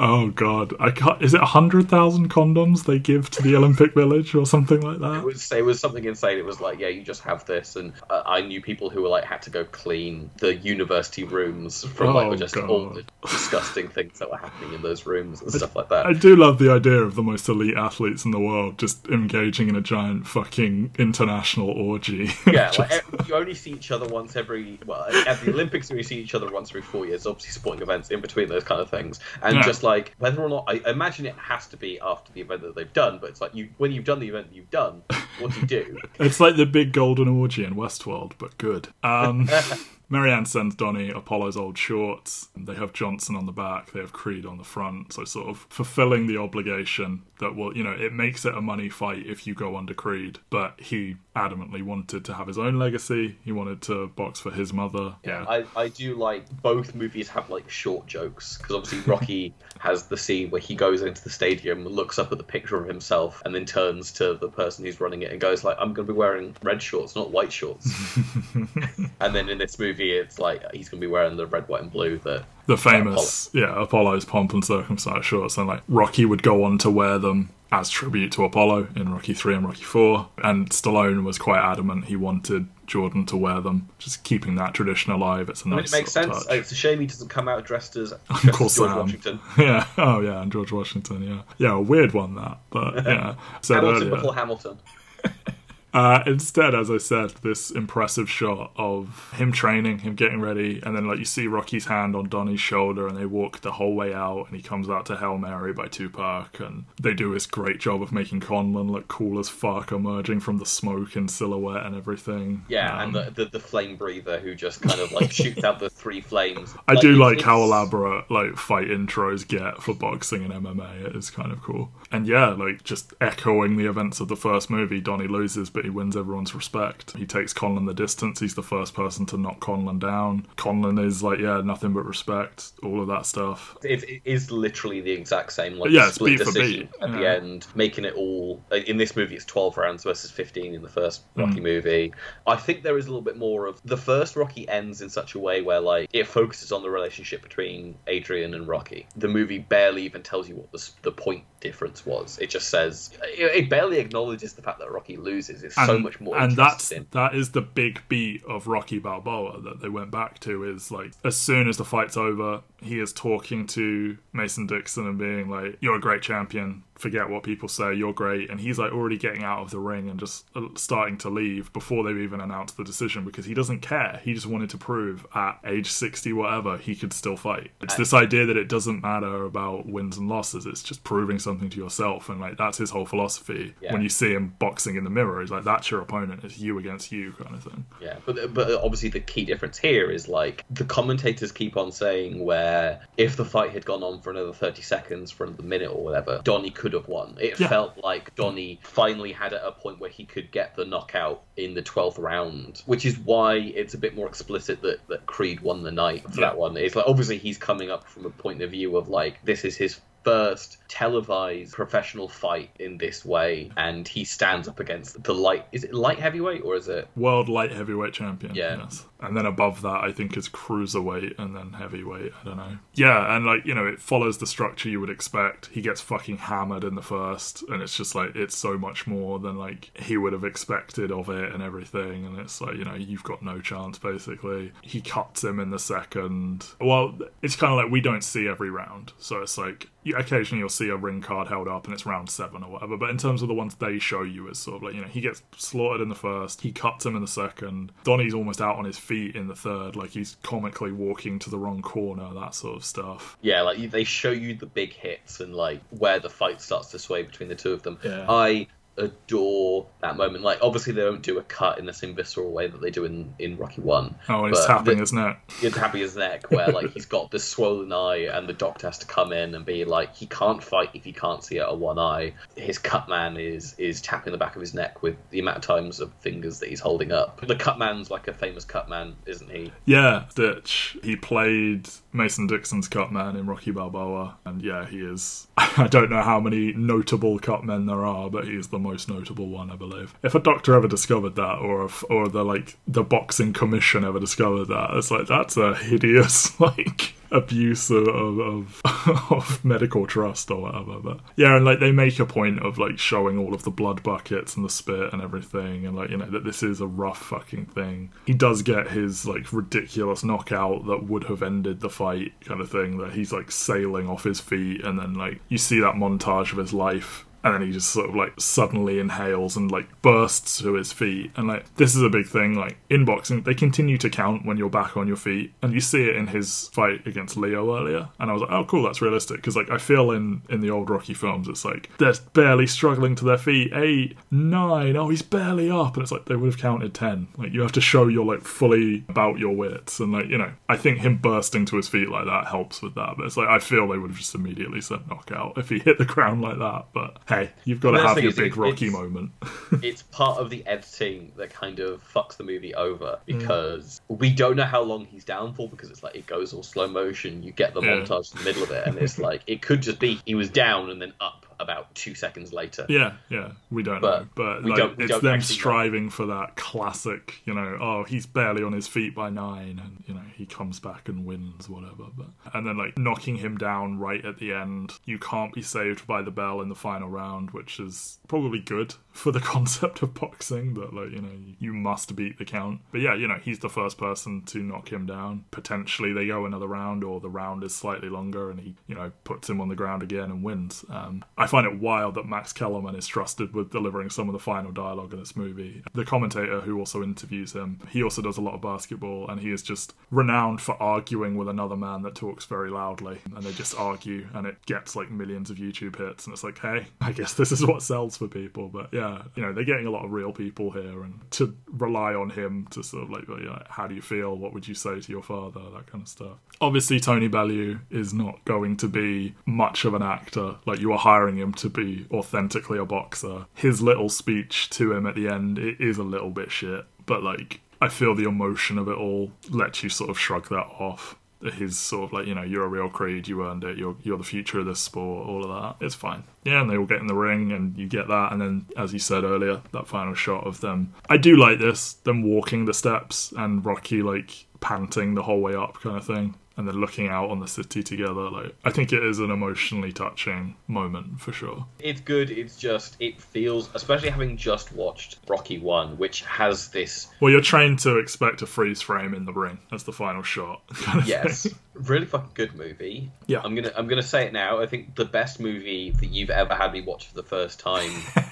Oh god, I can't. Is it hundred thousand condoms they give to the Olympic Village or something like It that? was it was something insane. It was like, yeah, you just have this, and uh, I knew people who were like had to go clean the university rooms from Oh, like just all the disgusting things that were happening in those rooms and stuff like that. I do love the idea of the most elite athletes in the world just engaging in a giant fucking international orgy. Yeah, Just- like you only see each other once every. Well, at the Olympics, we see each other once every four years. Obviously, sporting events in between those kind of things, and Yeah. just like whether or not I imagine it has to be after the event that they've done. But it's like you when you've done the event that you've done, what do you do? It's like the big golden orgy in Westworld, but good. Um, Marianne sends Donnie Apollo's old shorts. They have Johnson on the back, they have Creed on the front. So, sort of fulfilling the obligation that will, you know, it makes it a money fight if you go under Creed. But he adamantly wanted to have his own legacy. He wanted to box for his mother. Yeah. I, I do like both movies have like short jokes because obviously Rocky has the scene where he goes into the stadium, looks up at the picture of himself, and then turns to the person who's running it and goes like, "I'm going to be wearing red shorts, not white shorts." and then in this movie, it's like he's going to be wearing the red, white, and blue that the famous yeah apollo's pomp and circumcised shorts and like rocky would go on to wear them as tribute to apollo in rocky 3 and rocky 4 and stallone was quite adamant he wanted jordan to wear them just keeping that tradition alive it's a I mean, nice it makes sense. touch. Oh, it's a shame he doesn't come out dressed as, dressed Uncle as George Sam. Washington. yeah oh yeah and george washington yeah yeah a weird one that but yeah said Hamilton earlier. before Hamilton. Uh, instead, as I said, this impressive shot of him training, him getting ready, and then like you see Rocky's hand on Donnie's shoulder, and they walk the whole way out, and he comes out to Hail Mary by Tupac, and they do this great job of making Conlan look cool as fuck, emerging from the smoke and silhouette and everything. Yeah, Um, and the, the the flame breather who just kind of like shoots out the three flames. I do it's- like how elaborate like fight intros get for boxing and MMA. It is kind of cool. And yeah, like just echoing the events of the first movie, Donnie loses, but he wins everyone's respect. He takes Conlan the distance. He's the first person to knock Conlan down. Conlan is like, yeah, nothing but respect. All of that stuff. It, it is literally the exact same, like Yeah, split decision beat, at the end, making it all. In this movie, it's twelve rounds versus fifteen in the first Hmm. Rocky movie. I think there is a little bit more of the first Rocky ends in such a way where like it focuses on the relationship between Adrian and Rocky. The movie barely even tells you what the the point difference was. It just says it, it barely acknowledges the fact that Rocky loses. It's so much more. and that's that is the big beat of Rocky Balboa that they went back to is like as soon as the fight's over, he is talking to Mason Dixon and being like, "You're a great champion. Forget what people say. You're great." And he's like already getting out of the ring and just uh, starting to leave before they've even announced the decision because he doesn't care. He just wanted to prove at age 60, whatever, he could still fight. It's this idea that it doesn't matter about wins and losses, it's just proving something to yourself. And like, that's his whole philosophy. Yeah. When you see him boxing in the mirror, he's like, that's your opponent, it's you against you kind of thing. Yeah, but but obviously the key difference here is like the commentators keep on saying where if the fight had gone on for another thirty seconds, for another minute or whatever, Donnie could have won. It Yeah. felt like Donnie finally had at a point where he could get the knockout in the twelfth round, which is why it's a bit more explicit that that Creed won the night for Yeah. that one. It's like obviously he's coming up from a point of view of like this is his first televised professional fight in this way and he stands up against the light is it light heavyweight or is it World light heavyweight champion. Yeah. Yes. And then above that, I think is cruiserweight and then heavyweight. I don't know. Yeah, and like, you know, it follows the structure you would expect. He gets fucking hammered in the first, and it's just like, it's so much more than like he would have expected of it and everything. And it's like, you know, you've got no chance basically. He cuts him in the second. Well, it's kind of like we don't see every round. So it's like, occasionally you'll see a ring card held up and it's round seven or whatever. But in terms of the ones they show you, it's sort of like, you know, he gets slaughtered in the first, he cuts him in the second. Donnie's almost out on his feet in the third, like he's comically walking to the wrong corner, that sort of stuff. Yeah, like they show you the big hits and like where the fight starts to sway between the two of them. Yeah. I adore that moment. Like obviously they don't do a cut in the same visceral way that they do in, in Rocky One. Oh, and he's tapping the- his neck. He's tapping his neck where like he's got this swollen eye and the doctor has to come in and be like he can't fight if he can't see out of one eye. His cut man is is tapping the back of his neck with the amount of times of fingers that he's holding up. The cut man's like a famous cut man, isn't he? Yeah, Stitch. He played Mason Dixon's cut man in Rocky Balboa, and yeah, he is. I don't know how many notable cut men there are, but he is the most notable one, I believe. If a doctor ever discovered that, or if, or the like the boxing commission ever discovered that, it's like that's a hideous like abuse of, of, of, medical trust or whatever. But yeah, and like they make a point of like showing all of the blood buckets and the spit and everything, and like you know that this is a rough fucking thing. He does get his like ridiculous knockout that would have ended the fight, kind of thing. That he's like sailing off his feet, and then like you see that montage of his life and then he just sort of like suddenly inhales and like bursts to his feet. And like this is a big thing like in boxing they continue to count when you're back on your feet. And you see it in his fight against leo earlier. And i was like oh cool that's realistic. Because like i feel in in the old rocky films it's like they're barely struggling to their feet. Eight nine oh he's barely up. And it's like they would have counted ten. Like you have to show you're like fully about your wits. And like you know i think him bursting to his feet like that helps with that. But it's like i feel they would have just immediately said knockout if he hit the ground like that. But hey you've got to have your big rocky moment it's part of the editing that kind of fucks the movie over Mm. because we don't know how long he's down for because it's like it goes all slow motion. You get the Yeah. montage in the middle of it, and it's like it could just be he was down and then up about two seconds later. Yeah, yeah, we don't But know, but like, don't- it's them actually know. striving for that classic, you know, oh, he's barely on his feet by nine, and you know he comes back and wins, whatever. But and then like knocking him down right at the end, you can't be saved by the bell in the final round, which is probably good for the concept of boxing. That like you know you must beat the count. But yeah, you know he's the first person to knock him down. Potentially they go another round, or the round is slightly longer, and he you know puts him on the ground again and wins. Um, I find it wild that Max Kellerman is trusted with delivering some of the final dialogue in this movie. The commentator who also interviews him, he also does a lot of basketball, and he is just renowned for arguing with another man that talks very loudly, and they just argue, and it gets like millions of YouTube hits, and it's like, hey, I guess this is what sells for people. But yeah, you know, they're getting a lot of real people here, and to rely on him to sort of like, how do you feel? What would you say to your father? That kind of stuff. Obviously, Tony Bellew is not going to be much of an actor. Like you are hiring him to be authentically a boxer. His little speech to him at the end it is a little bit shit, but like I feel the emotion of it all lets you sort of shrug that off. His sort of like you know you're a real Creed, you earned it, you're you're the future of this sport, all of that. It's fine. Yeah, and they all get in the ring, and you get that, and then as you said earlier, that final shot of them. I do like this, them walking the steps and Rocky like panting the whole way up, kind of thing and then looking out on the city together. Like I think it is an emotionally touching moment for sure. It's good. It's just it feels, especially having just watched Rocky One, which has this Well, you're trained to expect a freeze frame in the ring as the final shot. kind of yes, thing. Really fucking good movie. Yeah. I'm gonna I'm gonna say it now. I think the best movie that you've ever had me watch for the first time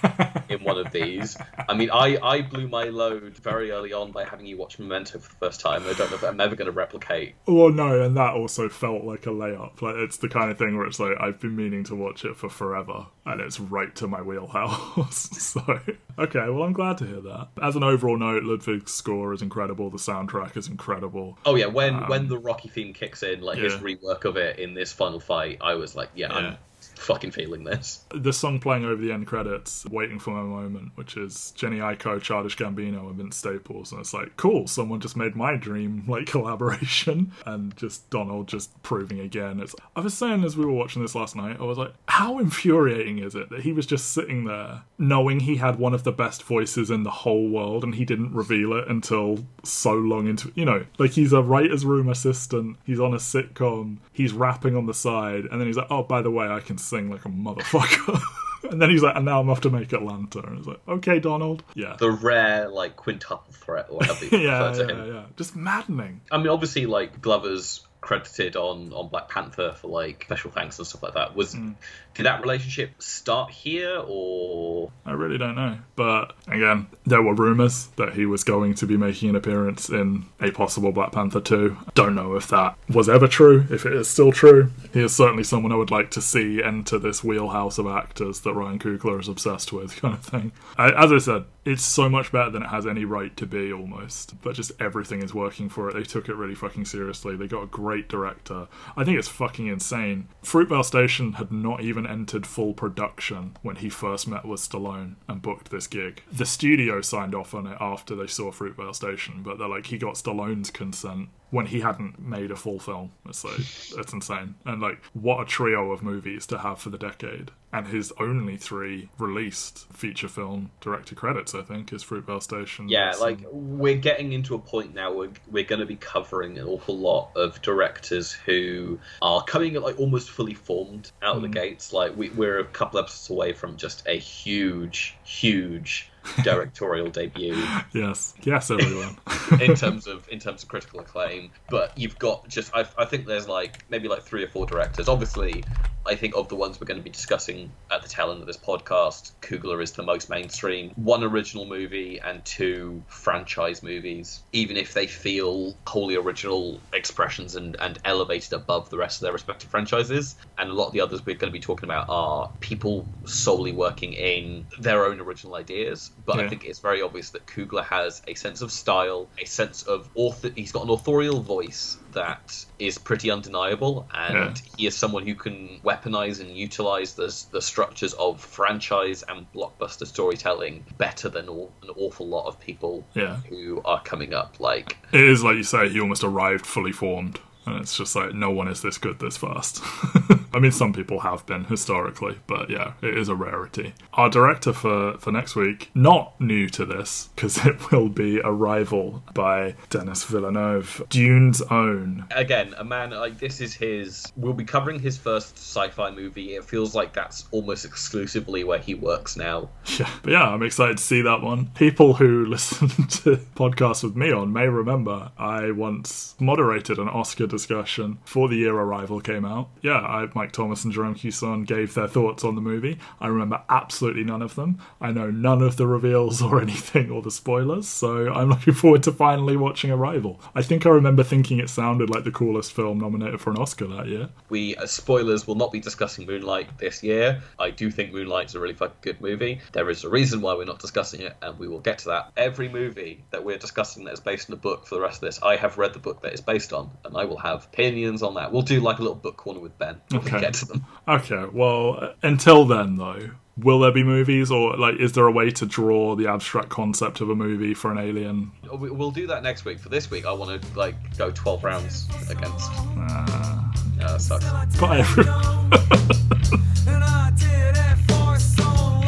in one of these. I mean, I I blew my load very early on by having you watch Memento for the first time. I don't know if I'm ever going to replicate. Well, no, and that also felt like a layup. Like it's the kind of thing where it's like I've been meaning to watch it for forever, and it's right to my wheelhouse. so, okay, well, I'm glad to hear that. As an overall note, Ludwig's score is incredible. The soundtrack is incredible. Oh yeah, when when um, the Rocky theme kicks in, like his Um, rework of it in this final fight, I was like, yeah, Yeah. I'm fucking feeling this. The song playing over the end credits, "Waiting for My Moment," which is Jhené Aiko, Childish Gambino, and Vince Staples, and it's like, cool, someone just made my dream like collaboration, and just Donald just proving again. It's. I was saying as we were watching this last night, I was like, how infuriating is it that he was just sitting there knowing he had one of the best voices in the whole world, and he didn't reveal it until so long into, you know, like he's a writer's room assistant, he's on a sitcom, he's rapping on the side, and then he's like, oh, by the way, I can sing like a motherfucker. and then he's like, and now I'm off to make Atlanta. And it's like, okay, Donald. Yeah. The rare like quintuple threat or whatever you yeah, refer to yeah, him. yeah. Just maddening. I mean, obviously, like Glover's credited on on Black Panther for like special thanks and stuff like that. Was Mm. Did that relationship start here or I really don't know. But again, there were rumours that he was going to be making an appearance in a possible Black Panther 2. Don't know if that was ever true, if it is still true. He is certainly someone I would like to see enter this wheelhouse of actors that Ryan Coogler is obsessed with, kind of thing. I, as I said, it's so much better than it has any right to be, almost. But just everything is working for it. They took it really fucking seriously. They got a great director. I think it's fucking insane. Fruitvale Station had not even entered full production when he first met with Stallone and booked this gig. The studio signed off on it after they saw Fruitvale Station, but they're like, he got Stallone's consent when he hadn't made a full film. It's like, it's insane. And like, what a trio of movies to have for the decade. And his only three released feature film director credits, I think, is Fruitvale Station. yeah, like we're getting into a point now where we're going to be covering an awful lot of directors who are coming like almost fully formed out of the hmm. gates. Like we, we're a couple episodes away from just a huge, huge directorial debut. yes, yes, everyone. in terms of in terms of critical acclaim. But you've got just I, I think there's like maybe like three or four directors. Obviously, I think of the ones we're going to be discussing at the tail end of this podcast, Coogler is the most mainstream. One original movie and two franchise movies, even if they feel wholly original expressions and, and elevated above the rest of their respective franchises. And a lot of the others we're going to be talking about are people solely working in their own original ideas. But I think it's very obvious that Coogler has a sense of style, a sense of author. He's got an authorial voice that is pretty undeniable, and Yeah. he is someone who can weaponize and utilize the the structures of franchise and blockbuster storytelling better than all, an awful lot of people Yeah. who are coming up. Like, It is like you say, he almost arrived fully formed. And it's just like, no one is this good this fast. I mean, some people have been historically, but yeah, it is a rarity. Our director for, for next week, not new to this, because it will be Arrival by Denis Villeneuve, Dune's own. again, a man like this is his. We'll be covering his first sci-fi movie. It feels like that's almost exclusively where he works now. Yeah, but yeah, I'm excited to see that one. People who listen to podcasts with me on may remember I once moderated an Oscar discussion for the year Arrival came out. Yeah, I, Mike Thomas and Jerome Cuson gave their thoughts on the movie. I remember absolutely none of them. I know none of the reveals or anything or the spoilers, so I'm looking forward to finally watching Arrival. I think I remember thinking it sounded like the coolest film nominated for an Oscar that year. We, as spoilers, will not be discussing Moonlight this year. I do think Moonlight's a really fucking good movie. There is a reason why we're not discussing it, and we will get to that. Every movie that we're discussing that is based on a book for the rest of this, I have read the book that it's based on, and I will have opinions on that. We'll do like a little book corner with Ben when Okay. we get to them. Okay, well, until then, though, will there be movies, or like, is there a way to draw the abstract concept of a movie for an alien? We- We'll do that next week. For this week, I want to like go 12 rounds against. Uh, Yeah, that sucks. bye,